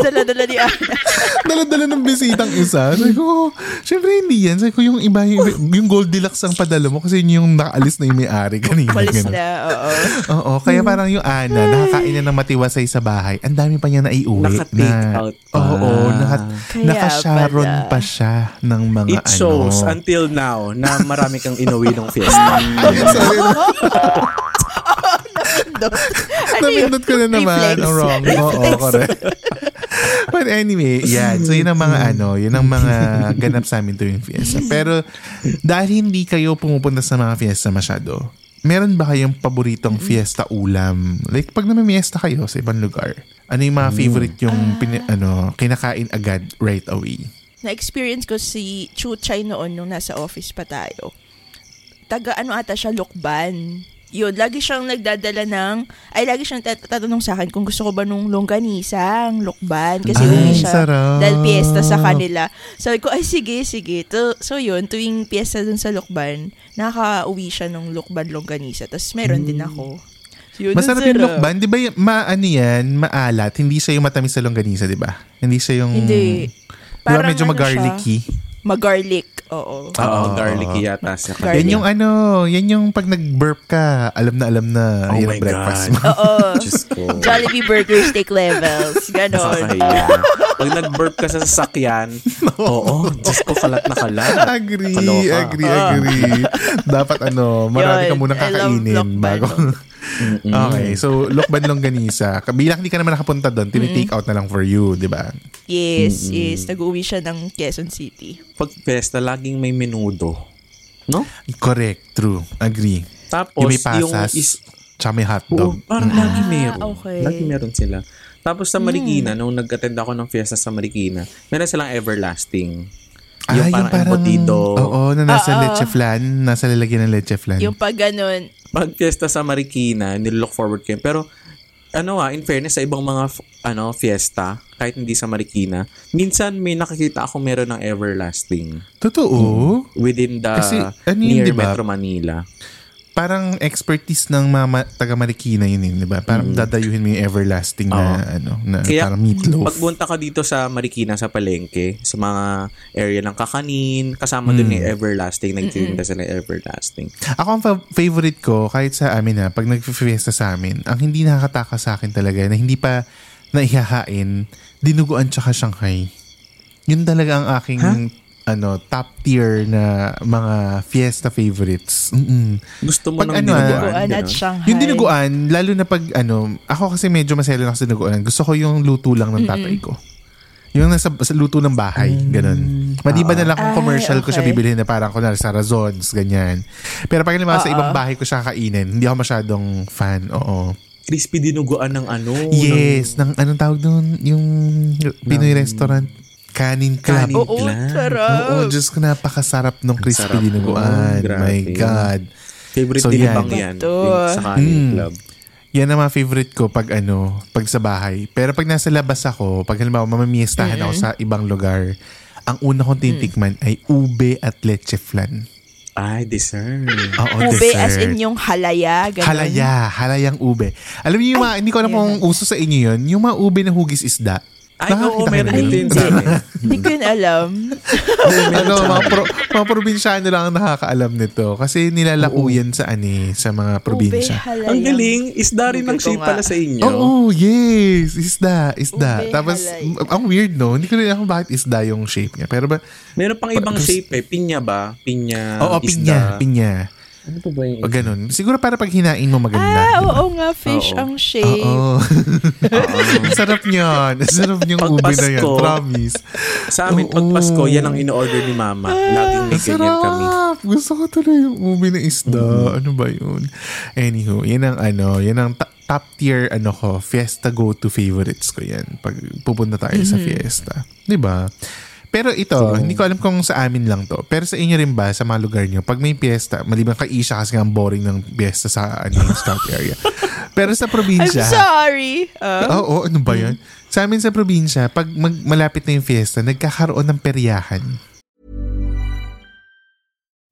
[SPEAKER 3] Dala-dala ni Ana.
[SPEAKER 1] Dala-dala ng bisitang isa. Sabi ko, syempre hindi yan. Sabi ko, yung iba, yung, yung Goldilocks ang padala mo kasi yun yung nakaalis na yung may-ari kanina.
[SPEAKER 3] Malis
[SPEAKER 1] Ganun.
[SPEAKER 3] na, oo.
[SPEAKER 1] Oo, kaya parang yung Ana, nakakain na ng matiwasay sa bahay. Ang dami pa niya na iuwi.
[SPEAKER 2] Naka-take
[SPEAKER 1] na,
[SPEAKER 2] out pa.
[SPEAKER 1] Oo, naka,
[SPEAKER 3] Kaya
[SPEAKER 1] naka-sharon
[SPEAKER 3] pala.
[SPEAKER 1] pa siya ng mga
[SPEAKER 2] It shows
[SPEAKER 1] ano.
[SPEAKER 2] until now na marami kang inuwi ng fiesta.
[SPEAKER 1] Sorry,
[SPEAKER 3] Ano yun?
[SPEAKER 1] Napindot ko na naman.
[SPEAKER 3] Reflex.
[SPEAKER 1] Ang wrong. Oo, correct. But anyway, yan. So yun ang mga ano, yun ang mga ganap sa amin tuwing fiesta. Pero dahil hindi kayo pumupunta sa mga fiesta masyado, meron ba kayong paboritong fiesta ulam? Like pag namimiesta kayo sa ibang lugar, ano yung mga favorite yung pini- ano, kinakain agad right away?
[SPEAKER 3] Na-experience ko si Chu Chay noon nung nasa office pa tayo. Taga ano ata siya, Lokban. Yun, lagi siyang nagdadala ng, ay lagi siyang tat- tatanong sa akin kung gusto ko ba nung longganisang, Lokban. Kasi
[SPEAKER 1] Ay,
[SPEAKER 3] uwi siya
[SPEAKER 1] sarap.
[SPEAKER 3] dahil piyesta sa kanila. Sabi ko, ay sige, sige. To, so yun, tuwing piyesta dun sa Lokban, nakaka-uwi siya ng Lokban longganisa. Tapos meron din ako. Yun, ang
[SPEAKER 1] Masarap yung lokban. Di ba yung, ma, ano yan, maalat. Hindi siya yung matamis sa longganisa, di ba? Hindi siya yung...
[SPEAKER 3] Hindi. Parang
[SPEAKER 1] medyo
[SPEAKER 3] ano
[SPEAKER 1] mag-garlicky?
[SPEAKER 3] Mag-garlic, oo.
[SPEAKER 2] Oo, garlicky yata sa
[SPEAKER 3] Garlic.
[SPEAKER 1] Yan yung ano, yan yung pag nag-burp ka, alam na alam na
[SPEAKER 2] Oh
[SPEAKER 1] yan ang breakfast mo.
[SPEAKER 3] Oo.
[SPEAKER 2] Diyos ko.
[SPEAKER 3] Jollibee Burger Steak Levels. Ganon.
[SPEAKER 2] Pag nag-burp ka sa sasakyan, oo, Diyos ko, kalat na kalat.
[SPEAKER 1] agree,
[SPEAKER 2] Kaloka.
[SPEAKER 1] agree, agree. Dapat ano, marami
[SPEAKER 3] Yun,
[SPEAKER 1] ka munang kakainin
[SPEAKER 3] lokban.
[SPEAKER 1] Bago. okay, so lokban longganisa. Bilang hindi ka naman nakapunta doon, tini-take out na lang for you, di ba?
[SPEAKER 3] Yes, yes. Nag-uwi siya ng Quezon City.
[SPEAKER 2] Pag fiesta, laging may menudo. No?
[SPEAKER 1] Correct, true, agree.
[SPEAKER 2] Tapos,
[SPEAKER 1] yung may
[SPEAKER 2] yung
[SPEAKER 1] pasas,
[SPEAKER 2] is,
[SPEAKER 1] tsaka may
[SPEAKER 2] Oo,
[SPEAKER 1] hotdog.
[SPEAKER 2] parang lagi meron.
[SPEAKER 3] Ah, okay.
[SPEAKER 2] Lagi meron sila. Tapos sa Marikina, nung nag-attend ako ng fiesta sa Marikina, meron silang everlasting. Yung parang, embutido.
[SPEAKER 1] Oo, na nasa
[SPEAKER 3] Ah, ah.
[SPEAKER 1] leche flan, nasa lalagyan ng leche flan.
[SPEAKER 3] Yung pag ganon,
[SPEAKER 2] Pag fiesta sa Marikina, nilook forward ko yun. Pero, ano ah, in fairness, sa ibang mga ano fiesta, kahit hindi sa Marikina, minsan may nakikita ako meron ng everlasting
[SPEAKER 1] Totoo?
[SPEAKER 2] within the
[SPEAKER 1] Kasi, ano yun,
[SPEAKER 2] near
[SPEAKER 1] di ba?
[SPEAKER 2] Metro Manila.
[SPEAKER 1] Parang expertise ng mga ma- taga Marikina yun, yun, di ba? Parang dadayuhin mo yung everlasting na, ano, na
[SPEAKER 2] Mm. Kaya,
[SPEAKER 1] parang meatloaf.
[SPEAKER 2] Pagpunta ka dito sa Marikina, sa Palengke, sa mga area ng Kakanin, kasama dun
[SPEAKER 1] Hmm.
[SPEAKER 2] yung Everlasting, nagtitinda sila ng Everlasting.
[SPEAKER 1] Ako ang fa- favorite ko, kahit sa amin ha, pag nag-fiesta sa amin, ang hindi nakakataka sa akin talaga na hindi pa naihahain, dinuguan tsaka Shanghai. Yun talaga ang aking ano top tier na mga fiesta favorites. Mm-mm.
[SPEAKER 2] Gusto mo
[SPEAKER 1] Pag
[SPEAKER 2] ng
[SPEAKER 1] ano, ah,
[SPEAKER 2] dinuguan?
[SPEAKER 3] At? Shanghai.
[SPEAKER 1] Yung dinuguan, lalo na pag ano, ako kasi medyo maselo na sa dinuguan. Gusto ko yung luto lang ng tatay ko. Yung nasa sa luto ng bahay, ganun. Madiba na lang kung
[SPEAKER 3] Ay,
[SPEAKER 1] commercial ko siya
[SPEAKER 3] okay.
[SPEAKER 1] bibilhin na parang kunwari sa Razons, ganyan. Pero pag halimbawa sa ibang bahay ko siya kakainin, hindi ako masyadong fan, oo.
[SPEAKER 2] Crispy dinuguan ng ano?
[SPEAKER 1] Yes, ng anong tawag doon? Yung Pinoy restaurant, Kanin Club.
[SPEAKER 2] Kanin.
[SPEAKER 3] oo,
[SPEAKER 2] Bigla.
[SPEAKER 3] sarap.
[SPEAKER 1] Oo, Diyos ko, napakasarap ng crispy
[SPEAKER 2] sarap
[SPEAKER 1] dinuguan.
[SPEAKER 2] grabe.
[SPEAKER 1] My God.
[SPEAKER 2] Favorite
[SPEAKER 1] So,
[SPEAKER 2] din
[SPEAKER 1] yan.
[SPEAKER 2] bang yan?
[SPEAKER 3] Ito.
[SPEAKER 2] Sa Kanin
[SPEAKER 1] Mm.
[SPEAKER 2] Club.
[SPEAKER 1] Yan ang mga favorite ko pag ano, pag sa bahay. Pero pag nasa labas ako, pag halimbawa mamamiestahan ako sa ibang lugar, ang una kong titikman ay ube at leche flan.
[SPEAKER 2] Ay, dessert.
[SPEAKER 1] Oo,
[SPEAKER 3] Ube
[SPEAKER 1] dessert.
[SPEAKER 3] as in yung halaya. Ganon.
[SPEAKER 1] Halaya, halayang ube. Alam niyo yung mga, hindi ko alam kung uso sa inyo yun, yung mga ube na hugis isda.
[SPEAKER 2] Ay, oo, meron
[SPEAKER 1] nun?
[SPEAKER 2] yun sa amin.
[SPEAKER 3] Hindi ko yun alam.
[SPEAKER 1] ano, mga, pro, mga probinsyano lang ang nakakaalam nito. Kasi nilalako yan sa ani, sa mga probinsya.
[SPEAKER 3] Ube.
[SPEAKER 2] Ang galing, isda rin ng
[SPEAKER 3] Google ko
[SPEAKER 2] shape pala sa inyo.
[SPEAKER 1] Oo, yes. Isda, isda.
[SPEAKER 3] Ube,
[SPEAKER 1] Tapos,
[SPEAKER 3] halay.
[SPEAKER 1] ang weird, no? Hindi ko rin ako bakit isda yung shape niya. Pero ba,
[SPEAKER 2] Meron pang ibang shape eh. Pinya ba? Pinya,
[SPEAKER 1] Oo, pinya,
[SPEAKER 2] isda.
[SPEAKER 1] pinya.
[SPEAKER 2] Ano pa ba yung...
[SPEAKER 1] O ganun. Siguro para pag hinain mo maganda.
[SPEAKER 3] Ah,
[SPEAKER 1] di ba?
[SPEAKER 3] oo nga, fish
[SPEAKER 2] Oo.
[SPEAKER 3] ang shape.
[SPEAKER 1] Oo. Sarap niyan. Ang sarap niyang
[SPEAKER 2] Pag
[SPEAKER 1] ube na yan. Promise.
[SPEAKER 2] Sa amin, pag
[SPEAKER 1] Oo.
[SPEAKER 2] Pasko, yan ang in-order ni Mama. Laging may
[SPEAKER 1] Ang
[SPEAKER 2] ganyan kami.
[SPEAKER 1] sarap. Gusto ko tuloy yung ube ng isda. Ano ba yun? Anywho, yan ang ano, yan ang ta- top tier ano ko, fiesta go-to favorites ko yan pag pupunta tayo sa fiesta. 'Di ba? Pero ito, hindi ko alam kung sa amin lang to. Pero sa inyo rin ba, sa mga lugar nyo, pag may fiesta, maliban ka Isha kasi nga ang boring ng fiesta sa ano, Scout area. Pero sa
[SPEAKER 3] I'm
[SPEAKER 1] probinsya,
[SPEAKER 3] sorry. Ah.
[SPEAKER 1] Oo, ano ba yun? Sa amin sa probinsya, pag mag- malapit na yung fiesta, nagkakaroon ng peryahan.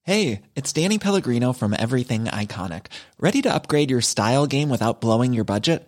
[SPEAKER 4] Hey, it's Danny Pellegrino from Everything Iconic. Ready to upgrade your style game without blowing your budget?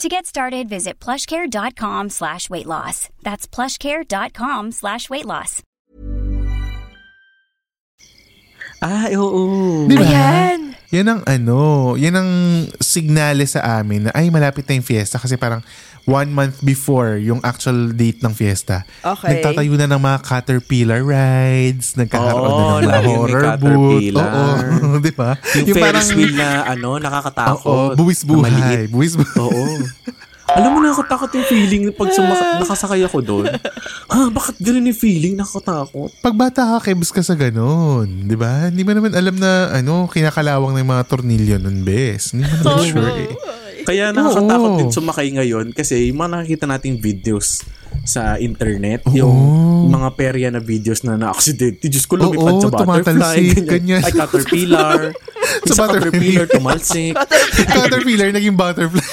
[SPEAKER 5] To get started, visit plushcare.com slash weight loss. That's plushcare.com slash weight loss.
[SPEAKER 2] Ay, oo.
[SPEAKER 1] Di ba?
[SPEAKER 3] Ayan.
[SPEAKER 1] Yan ang ano, yan ang signale sa amin na ay malapit na yung fiesta kasi parang one month before yung actual date ng fiesta.
[SPEAKER 3] Okay.
[SPEAKER 1] Nagtatayo na ng mga caterpillar rides, nagkakaroon
[SPEAKER 2] Oo,
[SPEAKER 1] na ng mga horror booth.
[SPEAKER 2] caterpillar.
[SPEAKER 1] Oo, di ba?
[SPEAKER 2] Yung, Ferris wheel na ano, nakakatakot.
[SPEAKER 1] Oo, buwis
[SPEAKER 2] na maliit.
[SPEAKER 1] buhay. Buwis buhay.
[SPEAKER 2] Oo. Alam mo, nakakatakot yung feeling pag sumaka- nakasakay ako doon. Ha, bakit ganun yung feeling? Nakakatakot.
[SPEAKER 1] Pag bata ka, kebs ka sa ganun. Di ba? Hindi mo naman alam na ano, kinakalawang ng mga tornilyo nun, bes. Hindi mo naman sure eh.
[SPEAKER 2] Kaya nakakatakot din sumakay ngayon kasi yung mga nakikita nating videos sa internet,
[SPEAKER 1] Oo.
[SPEAKER 2] yung mga perya na videos na na-accident. Diyos ko, lumipad
[SPEAKER 1] Oo,
[SPEAKER 2] sa butterfly.
[SPEAKER 1] tumatalsik, ganyan.
[SPEAKER 2] Ay, caterpillar.
[SPEAKER 1] Sa
[SPEAKER 2] sa,
[SPEAKER 1] butterfly.
[SPEAKER 2] caterpillar, tumalsik.
[SPEAKER 1] Caterpillar naging butterfly.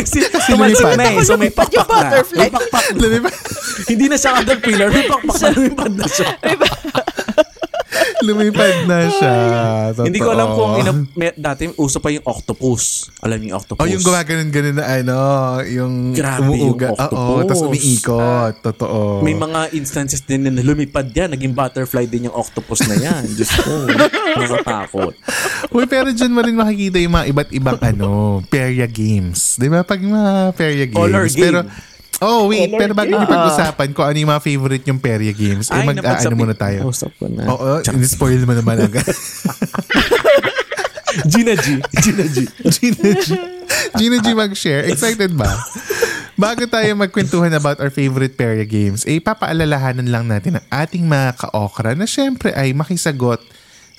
[SPEAKER 2] kasi tumalsik
[SPEAKER 1] lumipad.
[SPEAKER 2] na eh. So may pakpak na.
[SPEAKER 3] butterfly.
[SPEAKER 2] May pakpak na.
[SPEAKER 1] Lumipad.
[SPEAKER 2] Hindi na siya caterpillar. May pakpak na lumipad na siya.
[SPEAKER 1] Lumipad na siya. Totoo.
[SPEAKER 2] Hindi ko alam kung ina, may, dati uso pa yung octopus. Alam yung octopus.
[SPEAKER 1] Oh, yung gumaganon-ganon na ano, yung
[SPEAKER 2] Grabe
[SPEAKER 1] umuuga.
[SPEAKER 2] yung
[SPEAKER 1] Oo,
[SPEAKER 2] octopus.
[SPEAKER 1] tapos umiikot. Totoo.
[SPEAKER 2] May mga instances din na lumipad yan. Naging butterfly din yung octopus na yan. Diyos ko. Nakatakot.
[SPEAKER 1] Uy, pero dyan mo rin makikita yung mga iba't ibang ano, perya games. Di ba? Pag mga perya games.
[SPEAKER 2] Color game.
[SPEAKER 1] Pero, oh, wait.
[SPEAKER 2] Color
[SPEAKER 1] pero bago
[SPEAKER 2] game.
[SPEAKER 1] niyo pag-usapan kung ano yung mga favorite yung perya games, eh,
[SPEAKER 2] Ay,
[SPEAKER 1] mag-ano
[SPEAKER 2] napagsabi-
[SPEAKER 1] muna tayo.
[SPEAKER 2] Usap ko na.
[SPEAKER 1] Oo, in-spoil mo naman agad.
[SPEAKER 2] Gina G. Gina G.
[SPEAKER 1] Gina G. Gina G mag-share. Excited ba? Bago tayo magkwentuhan about our favorite Perya games, eh papaalalahanan lang natin ang ating mga ka-okra na syempre ay makisagot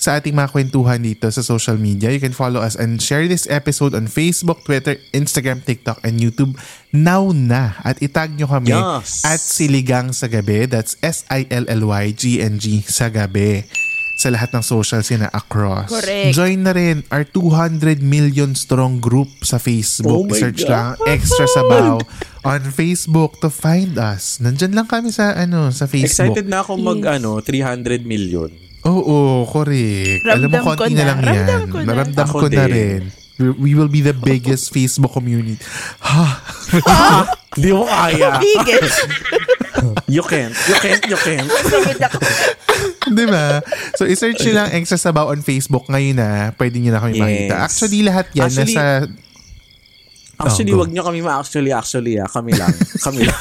[SPEAKER 1] sa ating mga kwentuhan dito sa social media. You can follow us and share this episode on Facebook, Twitter, Instagram, TikTok, and YouTube now na. At itag nyo kami
[SPEAKER 2] Yes.
[SPEAKER 1] at Siligang sa Gabi. That's S-I-L-L-Y-G-N-G sa Gabi sa lahat ng socials na across.
[SPEAKER 3] Correct.
[SPEAKER 1] Join na rin our 200 million strong group sa Facebook.
[SPEAKER 2] Oh my
[SPEAKER 1] I-search
[SPEAKER 2] God.
[SPEAKER 1] lang Extra Sabaw on Facebook to find us. Nandyan lang kami sa ano sa Facebook.
[SPEAKER 2] Excited na ako mag ano, 300 million.
[SPEAKER 1] Oo, correct. Alam mo,
[SPEAKER 3] Ramdam ko
[SPEAKER 1] konti
[SPEAKER 3] na.
[SPEAKER 1] na lang yan.
[SPEAKER 3] Ramdam ko na.
[SPEAKER 1] Naramdam
[SPEAKER 2] Ako
[SPEAKER 1] ko na rin. We- will be the biggest Facebook community. Ha?
[SPEAKER 2] Di mo kaya.
[SPEAKER 3] Biggest.
[SPEAKER 2] You can't. You can't. You can't.
[SPEAKER 1] Di ba? So, isearch nyo lang Extra Sabaw on Facebook ngayon na pwede nyo na kami
[SPEAKER 2] Yes.
[SPEAKER 1] makita. Actually, lahat yan
[SPEAKER 2] Actually,
[SPEAKER 1] nasa...
[SPEAKER 2] Actually,
[SPEAKER 1] Oh,
[SPEAKER 2] wag nyo kami ma-actually, actually, ah. Kami lang. Kami lang.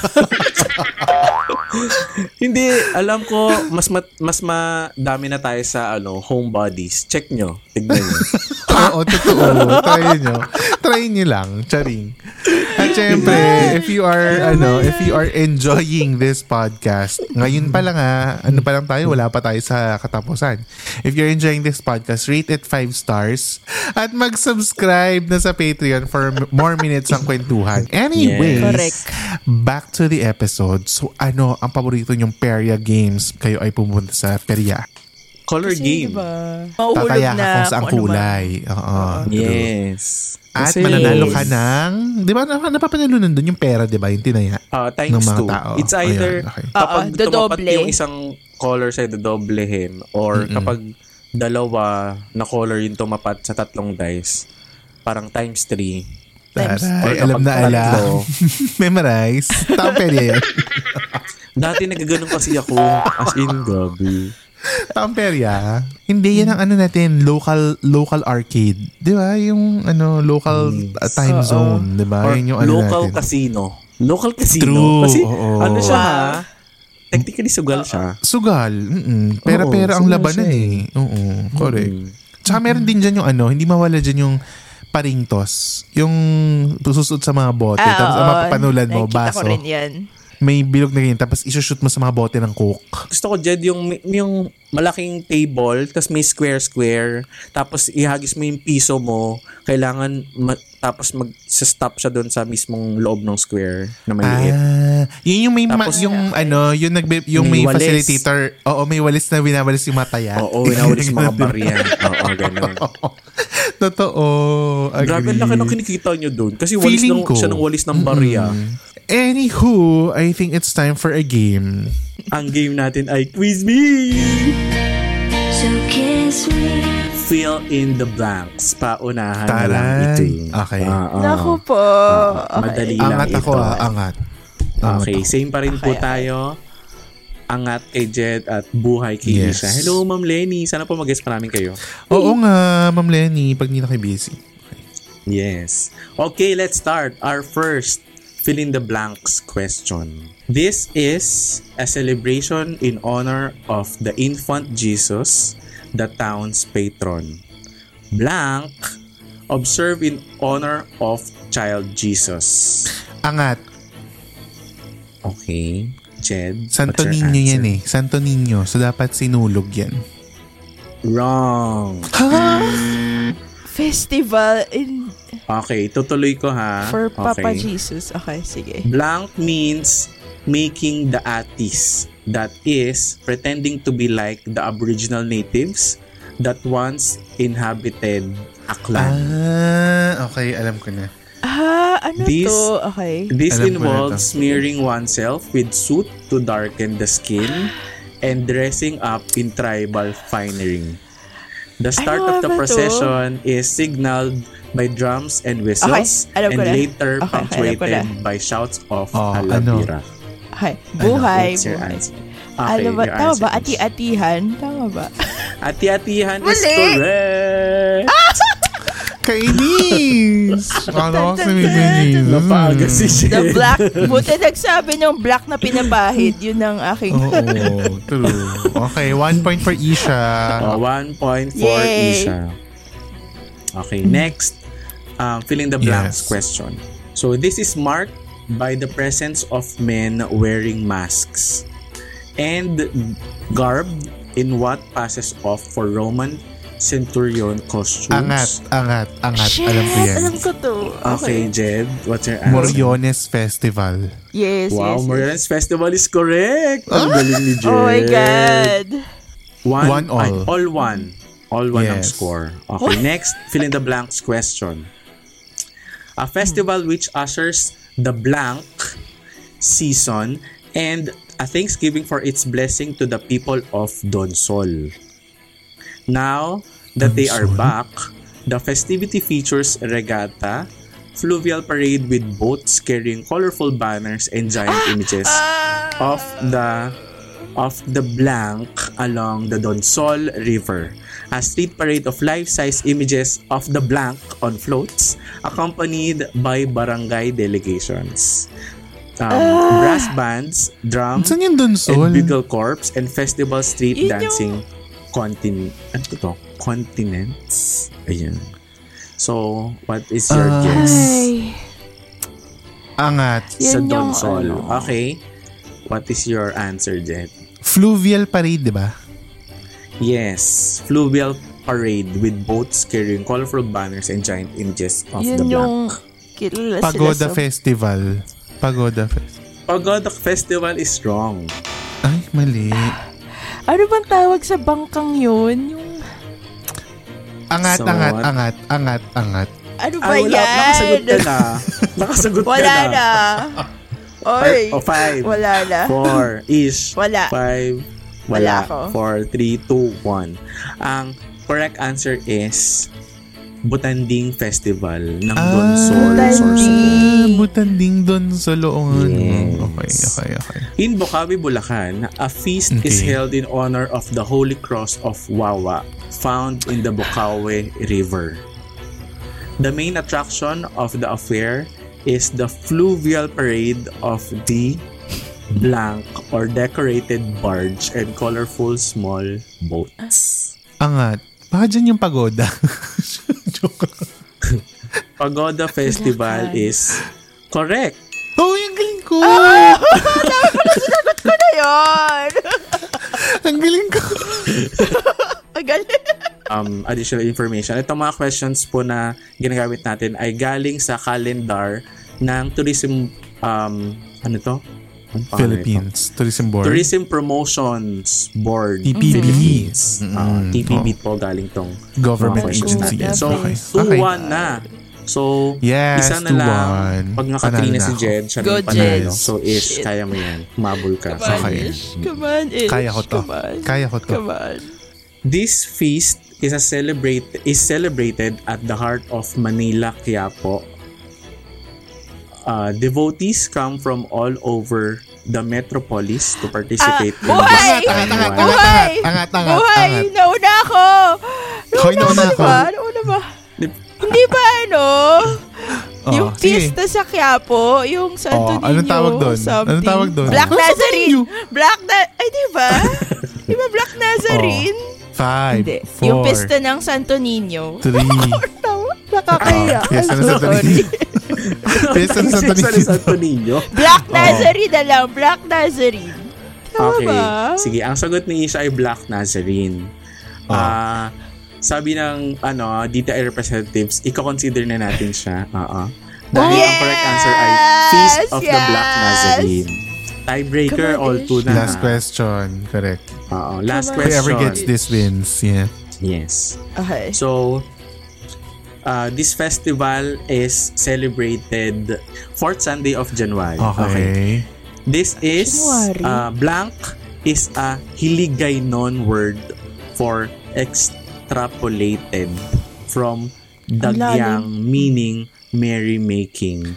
[SPEAKER 2] Hindi, alam ko, mas mat, mas madami na tayo sa ano, homebodies. Check nyo. Tignan nyo.
[SPEAKER 1] Oo, totoo. Try nyo. Try nyo lang. Charing. At syempre, if you are, ano, if you are enjoying this podcast, ngayon pa lang ha, ano pa lang tayo, wala pa tayo sa katapusan. If you're enjoying this podcast, rate it 5 stars at mag-subscribe na sa Patreon for more minutes ang kwentuhan. Anyways,
[SPEAKER 3] Correct.
[SPEAKER 1] back to the episode. So, ano ang paborito nyong Peria games kayo ay pumunta sa Peria?
[SPEAKER 2] Color
[SPEAKER 3] Kasi,
[SPEAKER 2] game.
[SPEAKER 3] diba,
[SPEAKER 1] Tataya
[SPEAKER 3] na
[SPEAKER 1] ka kung saan
[SPEAKER 3] kung ano
[SPEAKER 1] kulay. Oo. true.
[SPEAKER 2] Yes.
[SPEAKER 1] At
[SPEAKER 2] Kasi-
[SPEAKER 1] mananalo ka ng, di ba, nap- napapanalunan doon yung pera, di ba, yung tinaya.
[SPEAKER 2] Ah,
[SPEAKER 1] ng
[SPEAKER 2] times
[SPEAKER 1] mga
[SPEAKER 2] two.
[SPEAKER 1] tao.
[SPEAKER 2] It's either
[SPEAKER 1] Ayun, okay.
[SPEAKER 2] kapag
[SPEAKER 3] Oo,
[SPEAKER 2] tumapat yung isang color sa dodoblehin or kapag dalawa na color yung tumapat sa tatlong dice, parang times three.
[SPEAKER 3] Times
[SPEAKER 1] Taray,
[SPEAKER 2] Or
[SPEAKER 1] alam na alam. Memorize. Tama Peria yan.
[SPEAKER 2] Dati nagaganon kasi ako. As in, gabi.
[SPEAKER 1] Tama Peria. Hindi yan ang ano natin, local local arcade. Di ba? Yung ano, local uh, time
[SPEAKER 3] Oo.
[SPEAKER 1] zone. Di ba? Yun yung ano
[SPEAKER 2] local
[SPEAKER 1] natin.
[SPEAKER 2] casino. Local casino.
[SPEAKER 1] True,
[SPEAKER 2] Kasi
[SPEAKER 1] oo.
[SPEAKER 2] ano siya ha? Technically sugal siya.
[SPEAKER 1] Sugal. Mm-mm. Pera-pera ang labanan
[SPEAKER 2] siya
[SPEAKER 1] eh. Oo, correct.
[SPEAKER 2] Mm.
[SPEAKER 1] Tsaka meron din dyan yung ano, hindi mawala dyan yung paringtos. Yung susut sa mga bote.
[SPEAKER 3] Ah,
[SPEAKER 1] tapos
[SPEAKER 3] oo.
[SPEAKER 1] mapapanulan mo,
[SPEAKER 3] Nakikita
[SPEAKER 1] baso.
[SPEAKER 3] ko rin yan.
[SPEAKER 1] May bilog na ganyan. Tapos isushoot mo sa mga bote ng coke.
[SPEAKER 2] Gusto ko, Jed, yung, yung malaking table, tapos may square-square, tapos ihagis mo yung piso mo, kailangan, ma- tapos mag-stop siya doon sa mismong loob ng square na maliit.
[SPEAKER 1] Ah, yun yung may ma-
[SPEAKER 2] Tapos-
[SPEAKER 1] yung ano, yung nagbe yung may,
[SPEAKER 2] May walis.
[SPEAKER 1] facilitator. Oo, may walis na binawalis yung mataya.
[SPEAKER 2] Oo, winawalis mga barya. Oo, ganun.
[SPEAKER 1] Totoo. Agree.
[SPEAKER 2] Grabe laki ng kinikita nyo doon. Kasi walis
[SPEAKER 1] Feeling
[SPEAKER 2] ng,
[SPEAKER 1] ko.
[SPEAKER 2] siya ng walis ng barya.
[SPEAKER 1] Anywho, I think it's time for a game.
[SPEAKER 2] Ang game natin ay Quiz Me!
[SPEAKER 6] So kiss me.
[SPEAKER 2] Fill in the blanks. Paunahan na
[SPEAKER 1] Taray.
[SPEAKER 2] lang ito.
[SPEAKER 1] Okay.
[SPEAKER 2] Ah, ah.
[SPEAKER 3] Naku po.
[SPEAKER 2] Ah, madali lang
[SPEAKER 1] Angat ako
[SPEAKER 2] ito.
[SPEAKER 1] ah, angat. Angat
[SPEAKER 2] Okay,
[SPEAKER 1] ako.
[SPEAKER 2] same pa rin po
[SPEAKER 3] Okay, okay.
[SPEAKER 2] tayo. Angat kay Jed at buhay kay
[SPEAKER 1] Yes.
[SPEAKER 2] Lisa. Hello, Ma'am Lenny. Sana po mag-guess pa namin kayo.
[SPEAKER 1] Oo nga, Ma'am Lenny, pag hindi na kayo busy.
[SPEAKER 2] Yes. Okay, let's start our first fill in the blanks question. This is a celebration in honor of the infant Jesus, the town's patron. Blank, observe in honor of child Jesus.
[SPEAKER 1] Angat.
[SPEAKER 2] Okay. Jed,
[SPEAKER 1] Santo Niño yan eh. Santo Niño. So, dapat sinulog yan.
[SPEAKER 2] Wrong.
[SPEAKER 3] Festival in
[SPEAKER 2] Okay, tutuloy ko ha.
[SPEAKER 3] for
[SPEAKER 2] okay.
[SPEAKER 3] Papa Jesus. Okay, sige.
[SPEAKER 2] Blank means making the atis. That is, pretending to be like the aboriginal natives that once inhabited Aklan.
[SPEAKER 1] Ah, okay. Alam ko na.
[SPEAKER 3] Ah, ano
[SPEAKER 2] This-
[SPEAKER 3] to? Okay.
[SPEAKER 2] This
[SPEAKER 1] alam
[SPEAKER 2] involves smearing oneself with soot to darken the skin and dressing up in tribal finery. The start
[SPEAKER 3] Ano
[SPEAKER 2] of the
[SPEAKER 3] ba to?
[SPEAKER 2] procession is signaled by drums and whistles
[SPEAKER 3] Okay, alam
[SPEAKER 2] and
[SPEAKER 3] na.
[SPEAKER 2] later
[SPEAKER 3] Okay, alam
[SPEAKER 2] punctuated
[SPEAKER 3] na.
[SPEAKER 2] by shouts of
[SPEAKER 1] Oh, ano?
[SPEAKER 2] Alabira.
[SPEAKER 3] Okay. Buhay,
[SPEAKER 2] What's your
[SPEAKER 3] buhay.
[SPEAKER 2] answer? Okay,
[SPEAKER 3] ano ba? Tama ba? Ati-atihan? Tama ba?
[SPEAKER 2] Ati-atihan is correct!
[SPEAKER 1] Kainis! Ano kasi may binis?
[SPEAKER 2] Napaga si
[SPEAKER 3] The
[SPEAKER 2] Jen.
[SPEAKER 3] black. Buti nagsabi ng black na pinabahid. Yun ang aking...
[SPEAKER 1] Oo, true. Okay, one point for Isha.
[SPEAKER 2] Oh, one point for
[SPEAKER 3] Yay.
[SPEAKER 2] Isha. Okay, next. Um, fill in the blanks
[SPEAKER 1] Yes.
[SPEAKER 2] question. So, this is marked by the presence of men wearing masks and garbed in what passes off for Roman centurion costumes.
[SPEAKER 1] Angat, angat, angat.
[SPEAKER 3] Shit!
[SPEAKER 1] Alam ko yan.
[SPEAKER 3] Alam ko to.
[SPEAKER 2] Okay, Jed, what's your answer?
[SPEAKER 1] Moriones Festival.
[SPEAKER 3] Yes,
[SPEAKER 2] Wow,
[SPEAKER 3] yes, yes.
[SPEAKER 2] Moriones Festival is correct. Ang galing ni Jed.
[SPEAKER 3] Oh my God.
[SPEAKER 2] One,
[SPEAKER 1] One all.
[SPEAKER 2] ay, all one. All one ang
[SPEAKER 1] Yes.
[SPEAKER 2] score. Okay, next, fill in the blanks question. A festival which ushers the blank season and a thanksgiving for its blessing to the people of Donsol. Now that they are back, the festivity features regatta, fluvial parade with boats carrying colorful banners and giant images of the of the blank along the Donsol River. A street parade of life-size images of the blank on floats, accompanied by barangay delegations. um, brass bands, drums, and bugle corps, and festival street
[SPEAKER 3] yung-
[SPEAKER 2] dancing continent. Ano to? Continents. Ayun. So, what is your
[SPEAKER 1] Ah.
[SPEAKER 2] guess?
[SPEAKER 3] Ay.
[SPEAKER 1] Angat.
[SPEAKER 2] Sa
[SPEAKER 3] yung
[SPEAKER 2] Donsol.
[SPEAKER 3] ano.
[SPEAKER 2] Okay. What is your answer, Jet?
[SPEAKER 1] Fluvial parade, di ba?
[SPEAKER 2] Yes. Fluvial parade with boats carrying colorful banners and giant images of the
[SPEAKER 3] Yun yung
[SPEAKER 2] black.
[SPEAKER 3] kilala
[SPEAKER 1] Pagoda
[SPEAKER 3] sila sa...
[SPEAKER 1] Festival. Pagoda Festival.
[SPEAKER 2] Pagoda Festival is wrong.
[SPEAKER 1] Ay, mali.
[SPEAKER 3] Ano bang tawag sa bangkang yun? Yung...
[SPEAKER 1] Angat,
[SPEAKER 2] So,
[SPEAKER 1] angat, angat, angat, angat.
[SPEAKER 3] Ano ba
[SPEAKER 2] Ah, wala.
[SPEAKER 3] yan?
[SPEAKER 2] Nakasagot ka na. Nakasagot ka
[SPEAKER 3] Wala
[SPEAKER 2] na.
[SPEAKER 3] na. Oy.
[SPEAKER 2] O, five.
[SPEAKER 3] Wala na.
[SPEAKER 2] Four. Ish.
[SPEAKER 3] Wala.
[SPEAKER 2] Five.
[SPEAKER 3] Wala
[SPEAKER 2] Wala.
[SPEAKER 3] ako.
[SPEAKER 2] Four, three, two, one. Ang correct answer is Butanding Festival ng Donsol,
[SPEAKER 3] Butanding.
[SPEAKER 1] Butanding loongan.
[SPEAKER 2] Yes.
[SPEAKER 1] Okay, okay, okay.
[SPEAKER 2] In Bocaue, Bulacan, a feast is
[SPEAKER 1] Okay.
[SPEAKER 2] held in honor of the Holy Cross of Wawa, found in the Bocaue River. The main attraction of the affair is the fluvial parade of the blank or decorated barge and colorful small boats.
[SPEAKER 1] Angat. Baka dyan yung pagoda. Joke.
[SPEAKER 2] Pagoda Festival is correct.
[SPEAKER 1] Oh, yung galing ko!
[SPEAKER 3] Ko na yun.
[SPEAKER 1] Ang galing ko!
[SPEAKER 3] Ang galing.
[SPEAKER 2] um, additional information. Itong mga questions po na ginagamit natin ay galing sa calendar ng tourism um, ano to? Ano
[SPEAKER 1] Philippines. Tourism
[SPEAKER 2] ito?
[SPEAKER 1] Board.
[SPEAKER 2] Tourism Promotions Board
[SPEAKER 1] TPB.
[SPEAKER 2] Philippines.
[SPEAKER 1] Mm-mm.
[SPEAKER 2] Ah, TPB
[SPEAKER 1] Oh.
[SPEAKER 2] po galing tong
[SPEAKER 1] Government agency.
[SPEAKER 2] natin.
[SPEAKER 1] Yes,
[SPEAKER 2] So,
[SPEAKER 1] okay.
[SPEAKER 2] 2-1 na. So,
[SPEAKER 1] Yes,
[SPEAKER 2] isa na lang.
[SPEAKER 1] 2-1.
[SPEAKER 2] Pag si
[SPEAKER 1] na ako.
[SPEAKER 2] Jed, siya
[SPEAKER 3] Go,
[SPEAKER 2] na yung panalo.
[SPEAKER 3] Jed.
[SPEAKER 2] So, Ish,
[SPEAKER 3] Shit.
[SPEAKER 2] kaya mo yan. Humabol ka.
[SPEAKER 3] Come on,
[SPEAKER 1] Okay.
[SPEAKER 3] Ish. Come on, Ish.
[SPEAKER 1] Kaya ko to.
[SPEAKER 3] Come on.
[SPEAKER 1] Kaya ko to.
[SPEAKER 3] Come on.
[SPEAKER 2] This feast is a celebrate is celebrated at the heart of Manila, Quiapo. Uh, devotees come from all over the metropolis to participate
[SPEAKER 3] Ah,
[SPEAKER 2] in
[SPEAKER 3] buhay!
[SPEAKER 2] this
[SPEAKER 1] angat,
[SPEAKER 2] annual-
[SPEAKER 1] angat,
[SPEAKER 3] Buhay!
[SPEAKER 1] angat, angat,
[SPEAKER 3] Buhay! Nauna ako!
[SPEAKER 1] Hoy, nauna ako.
[SPEAKER 3] ba? Nauna ba?
[SPEAKER 2] Di-
[SPEAKER 3] Hindi ba ano?
[SPEAKER 1] Oh,
[SPEAKER 3] yung
[SPEAKER 1] sige.
[SPEAKER 3] pista sa Quiapo, yung Santo
[SPEAKER 1] Oh,
[SPEAKER 3] Niño.
[SPEAKER 1] anong tawag doon?
[SPEAKER 3] something.
[SPEAKER 1] Anong tawag doon?
[SPEAKER 3] Black Nazarene. Black na... Ay, di ba? di ba Black Nazarene?
[SPEAKER 1] Five,
[SPEAKER 3] Hindi.
[SPEAKER 1] four,
[SPEAKER 3] yung pista ng Santo Niño.
[SPEAKER 1] three.
[SPEAKER 3] Tawa, nakakaya.
[SPEAKER 1] Oh, yes,
[SPEAKER 3] I'm
[SPEAKER 1] ano Santo. Niño? Yes, ano Santo
[SPEAKER 2] Sa
[SPEAKER 1] Niño?
[SPEAKER 2] Santo Niño.
[SPEAKER 3] Black Nazarene na lang. Black Nazarene. Tama
[SPEAKER 2] Okay.
[SPEAKER 3] ba?
[SPEAKER 2] Sige, ang sagot ni Isha ay Black Nazarene. Ah, sabi ng ano, DTI representatives, i-consider na natin siya. Oo. Dahil ang correct answer ay Feast of the Black
[SPEAKER 3] Yes!
[SPEAKER 2] Nazarene. Tiebreaker, all two na.
[SPEAKER 1] Last question. Correct.
[SPEAKER 2] Oo, last question.
[SPEAKER 1] Whoever gets this wins. Yeah.
[SPEAKER 2] Yes.
[SPEAKER 3] Okay.
[SPEAKER 2] So, uh, this festival is celebrated fourth Sunday of January.
[SPEAKER 1] Okay.
[SPEAKER 2] This is
[SPEAKER 3] January?
[SPEAKER 2] uh, blank is a Hiligaynon word for extrapolated from
[SPEAKER 3] Ang
[SPEAKER 2] dagyang meaning merrymaking.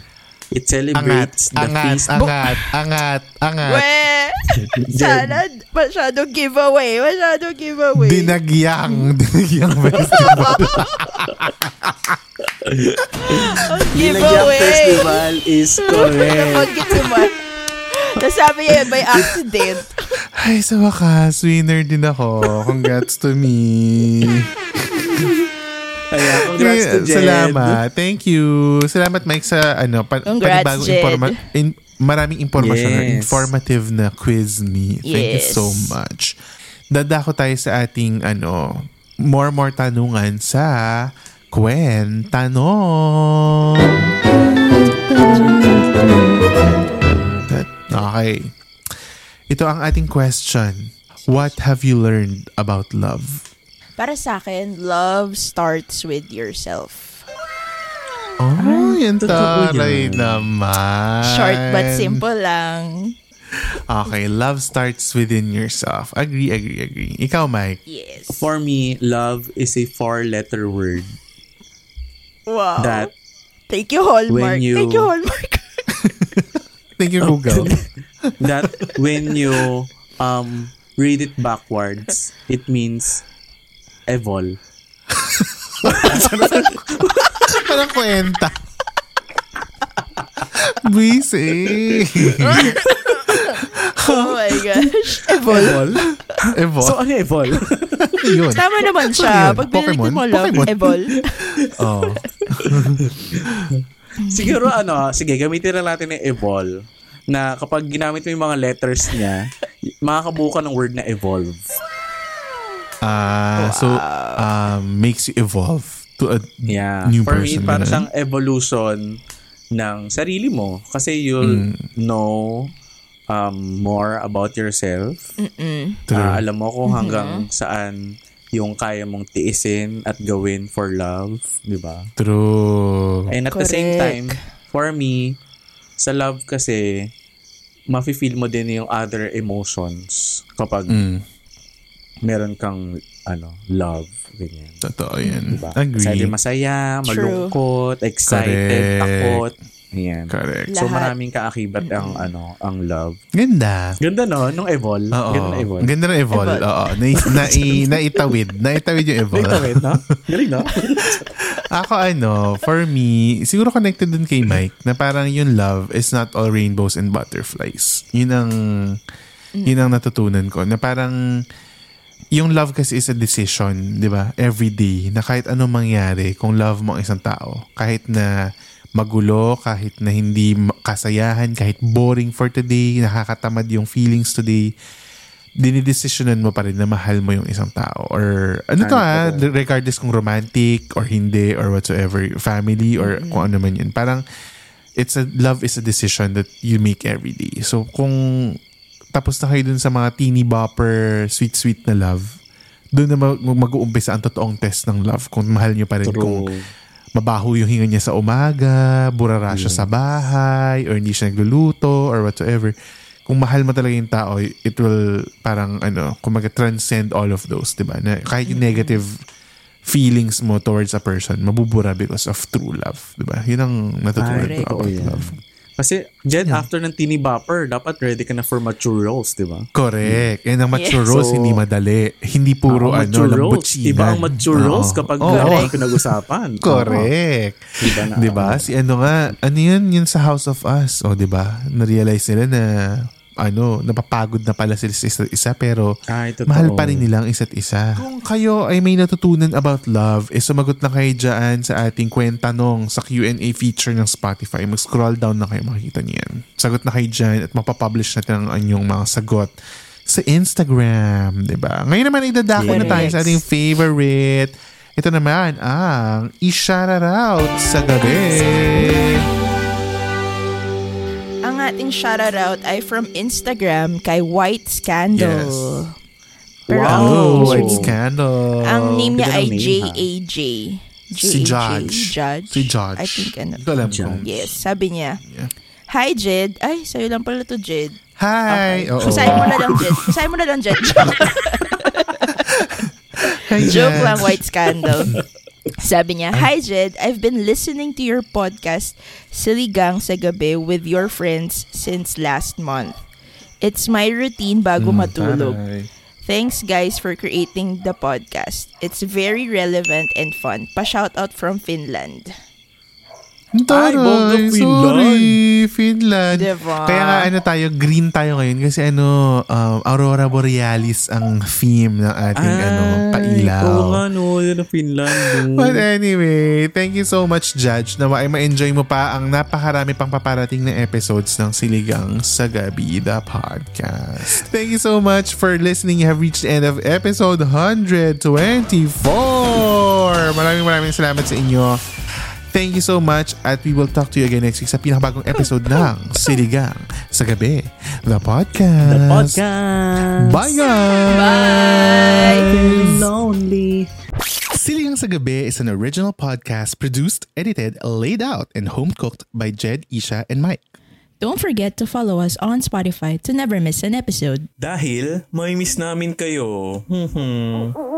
[SPEAKER 2] It
[SPEAKER 1] Angat,
[SPEAKER 2] celebrates the
[SPEAKER 1] angat,
[SPEAKER 2] feast.
[SPEAKER 1] angat, angat, angat.
[SPEAKER 3] We! Sana masyadong giveaway. Masyadong giveaway.
[SPEAKER 1] Dinagyang, dinagyang festival.
[SPEAKER 3] Ang
[SPEAKER 2] Dinagyang
[SPEAKER 3] giveaway.
[SPEAKER 2] Festival is correct.
[SPEAKER 3] Tapos sabi niya by accident.
[SPEAKER 1] Ay, sa wakas, winner din ako. Congrats to me.
[SPEAKER 2] Kaya, congrats to Jed.
[SPEAKER 1] Salamat. Thank you. Salamat, Mike, sa ano, pa-
[SPEAKER 3] Congrats,
[SPEAKER 1] panibagong informa- in- maraming impormasyon or
[SPEAKER 2] Yes.
[SPEAKER 1] informative na quiz me. Thank you
[SPEAKER 3] Yes.
[SPEAKER 1] so much. Dadako tayo sa ating ano, more more tanungan sa Kwen Tanong. Okay. Ito ang ating question. What have you learned about love?
[SPEAKER 3] Para sa akin, love starts with yourself.
[SPEAKER 1] Oh, yan
[SPEAKER 2] totoo
[SPEAKER 1] taray
[SPEAKER 2] yan.
[SPEAKER 1] naman.
[SPEAKER 3] Short but simple lang.
[SPEAKER 1] Okay, love starts within yourself. Agree, agree, agree. Ikaw, Mike.
[SPEAKER 3] Yes.
[SPEAKER 2] For me, love is a four-letter word
[SPEAKER 3] Wow.
[SPEAKER 2] that
[SPEAKER 3] Thank you, Hallmark.
[SPEAKER 2] When you-
[SPEAKER 3] Thank you, Hallmark.
[SPEAKER 1] Thank you, Google.
[SPEAKER 2] that when you um read it backwards, it means evol.
[SPEAKER 1] Parang kwenta. Busy.
[SPEAKER 3] Oh my gosh. Evol.
[SPEAKER 2] Evol?
[SPEAKER 1] Evo.
[SPEAKER 2] So, ano Evol?
[SPEAKER 1] yun.
[SPEAKER 3] Tama naman
[SPEAKER 1] Ano
[SPEAKER 3] siya. Pag
[SPEAKER 1] Pokemon?
[SPEAKER 3] mo love,
[SPEAKER 1] Pokemon?
[SPEAKER 3] Evol.
[SPEAKER 1] Oh.
[SPEAKER 2] Siguro ano, sige, gamitin na natin yung Evol na kapag ginamit mo yung mga letters niya, makakabuo ka ng word na evolve.
[SPEAKER 1] Ah, so um, makes you evolve to a
[SPEAKER 2] Yeah.
[SPEAKER 1] new
[SPEAKER 2] For
[SPEAKER 1] person.
[SPEAKER 2] me, parang
[SPEAKER 1] ganun.
[SPEAKER 2] siyang evolution ng sarili mo. Kasi you'll
[SPEAKER 1] Mm.
[SPEAKER 2] know um, more about yourself.
[SPEAKER 1] True.
[SPEAKER 2] Ah, alam mo kung
[SPEAKER 3] Mm-hmm.
[SPEAKER 2] hanggang saan yung kaya mong tiisin at gawin for love, di ba?
[SPEAKER 1] True.
[SPEAKER 2] And at the same
[SPEAKER 3] Correct.
[SPEAKER 2] time, for me, sa love kasi, mafe-feel mo din yung other emotions kapag
[SPEAKER 1] Mm,
[SPEAKER 2] meron kang ano, love, ganyan.
[SPEAKER 1] totoo yan.
[SPEAKER 2] Diba?
[SPEAKER 1] Agree.
[SPEAKER 2] Kasi masaya,
[SPEAKER 3] True.
[SPEAKER 2] malungkot, excited,
[SPEAKER 1] Correct.
[SPEAKER 2] takot. Ayan.
[SPEAKER 1] Correct.
[SPEAKER 2] So
[SPEAKER 3] Lahat.
[SPEAKER 2] maraming kaakibat ang ano, ang love.
[SPEAKER 1] Ganda.
[SPEAKER 2] Ganda no, nung Evol.
[SPEAKER 1] Oo.
[SPEAKER 2] Ganda na Evol.
[SPEAKER 1] Ganda ng Evol.
[SPEAKER 3] Evol.
[SPEAKER 1] Oo. Na, na, i- naitawid. Naitawid yung Evol.
[SPEAKER 2] Wait, no? Galing, no?
[SPEAKER 1] Ako ano, for me, siguro connected dun kay Mike na parang yung love is not all rainbows and butterflies. Yun ang, yun ang natutunan ko. Na parang, yung love kasi is a decision, di ba? Every day, na kahit anong mangyari, kung love mo ang isang tao, kahit na magulo, kahit na hindi kasayahan, kahit boring for today, nakakatamad yung feelings today, dinidesisyonan mo pa rin na mahal mo yung isang tao. Or ano to
[SPEAKER 2] Ay,
[SPEAKER 1] ah, regardless kung romantic or hindi or whatsoever, family or kung ano man yun. Parang, it's a, love is a decision that you make every day. So, kung tapos na kayo dun sa mga teeny bopper, sweet-sweet na love, doon na mag- mag-uumpisa ang totoong test ng love. Kung mahal nyo pa rin kung
[SPEAKER 2] True.
[SPEAKER 1] mabaho yung hinga niya sa umaga, burara siya sa bahay, or hindi siya nagluluto, or whatsoever. Kung mahal mo talaga yung tao, it will parang ano, kumaga transcend all of those, di ba? Na kahit yung negative feelings mo towards a person, mabubura because of true love, di ba? Yun ang natutunan ko about
[SPEAKER 2] yan.
[SPEAKER 1] love.
[SPEAKER 2] Kasi, Jed, after ng teeny bopper, dapat ready ka na for mature roles, di ba?
[SPEAKER 1] Correct. And ang mature
[SPEAKER 3] Yes.
[SPEAKER 1] roles,
[SPEAKER 2] So,
[SPEAKER 1] hindi madali. Hindi puro
[SPEAKER 2] Ah,
[SPEAKER 1] ano, lambutsinan.
[SPEAKER 2] Iba ang mature
[SPEAKER 1] Oo.
[SPEAKER 2] roles kapag meron kang pinag-usapan.
[SPEAKER 1] Correct.
[SPEAKER 2] Diba na?
[SPEAKER 1] Di ba? Si ano nga, ano yun, yun sa House of Us. O, di ba? Na-realize nila na, ano, napapagod na pala sila sa isa't isa, pero
[SPEAKER 2] Ay, totoo.
[SPEAKER 1] mahal pa rin nilang isa't isa. Kung kayo ay may natutunan about love, eh sumagot na kayo dyan sa ating kwentanong sa Q&A feature ng Spotify. Mag-scroll down na kayo, makikita niyo yan. Sagot na kayo dyan at mapapublish natin ang inyong mga sagot sa Instagram, di ba? Ngayon naman idadako na tayo sa ating favorite. Ito naman ang i-shoutout sa gabi.
[SPEAKER 3] Ang ating shoutout ay from Instagram kay White Scandal.
[SPEAKER 1] Yes.
[SPEAKER 3] Pero
[SPEAKER 2] Wow.
[SPEAKER 3] ang,
[SPEAKER 1] Oh, it's scandal.
[SPEAKER 3] ang name niya ay
[SPEAKER 2] ng name,
[SPEAKER 3] J-A-J.
[SPEAKER 1] Si
[SPEAKER 3] J-A-J.
[SPEAKER 1] Judge.
[SPEAKER 3] Judge.
[SPEAKER 1] Si Judge.
[SPEAKER 3] I think ano.
[SPEAKER 1] Hindi ko alam kung-
[SPEAKER 3] Yes, sabi niya.
[SPEAKER 1] Yeah.
[SPEAKER 3] Hi, Jed. Ay, sa'yo lang pala to, Jed.
[SPEAKER 1] Hi! Oo.
[SPEAKER 3] Basahin mo na lang, Jed. Basahin mo na lang, Jed. Joke lang, White Scandal. Sabi niya, Hi Jed, I've been listening to your podcast, Siligang sa Gabi, with your friends since last month. It's my routine bago matulog.
[SPEAKER 1] Hi.
[SPEAKER 3] Thanks guys for creating the podcast. It's very relevant and fun. Pa-shout out from Finland.
[SPEAKER 1] Taray,
[SPEAKER 2] bongga,
[SPEAKER 1] sorry, Finland.
[SPEAKER 3] Diba?
[SPEAKER 1] Kaya nga ano tayo, green tayo ngayon kasi ano, um, Aurora Borealis ang theme ng ating ano, pailaw.
[SPEAKER 2] Oo nga, no. Yun ang Finland.
[SPEAKER 1] But anyway, thank you so much, Judge, na ma- ma-enjoy mo pa ang napakarami pang paparating na episodes ng Siligang sa Gabi, the podcast. Thank you so much for listening. You have reached the end of episode 124. Maraming maraming salamat sa inyo. Thank you so much at we will talk to you again next week sa pinakabagong episode ng Siligang sa Gabi, the podcast.
[SPEAKER 2] The podcast.
[SPEAKER 1] Bye guys!
[SPEAKER 3] Bye!
[SPEAKER 2] Lonely.
[SPEAKER 1] Siligang sa Gabi is an original podcast produced, edited, laid out, and home cooked by Jed, Isha, and Mike.
[SPEAKER 3] Don't forget to follow us on Spotify to never miss an episode.
[SPEAKER 2] Dahil, may miss namin kayo. Hmm.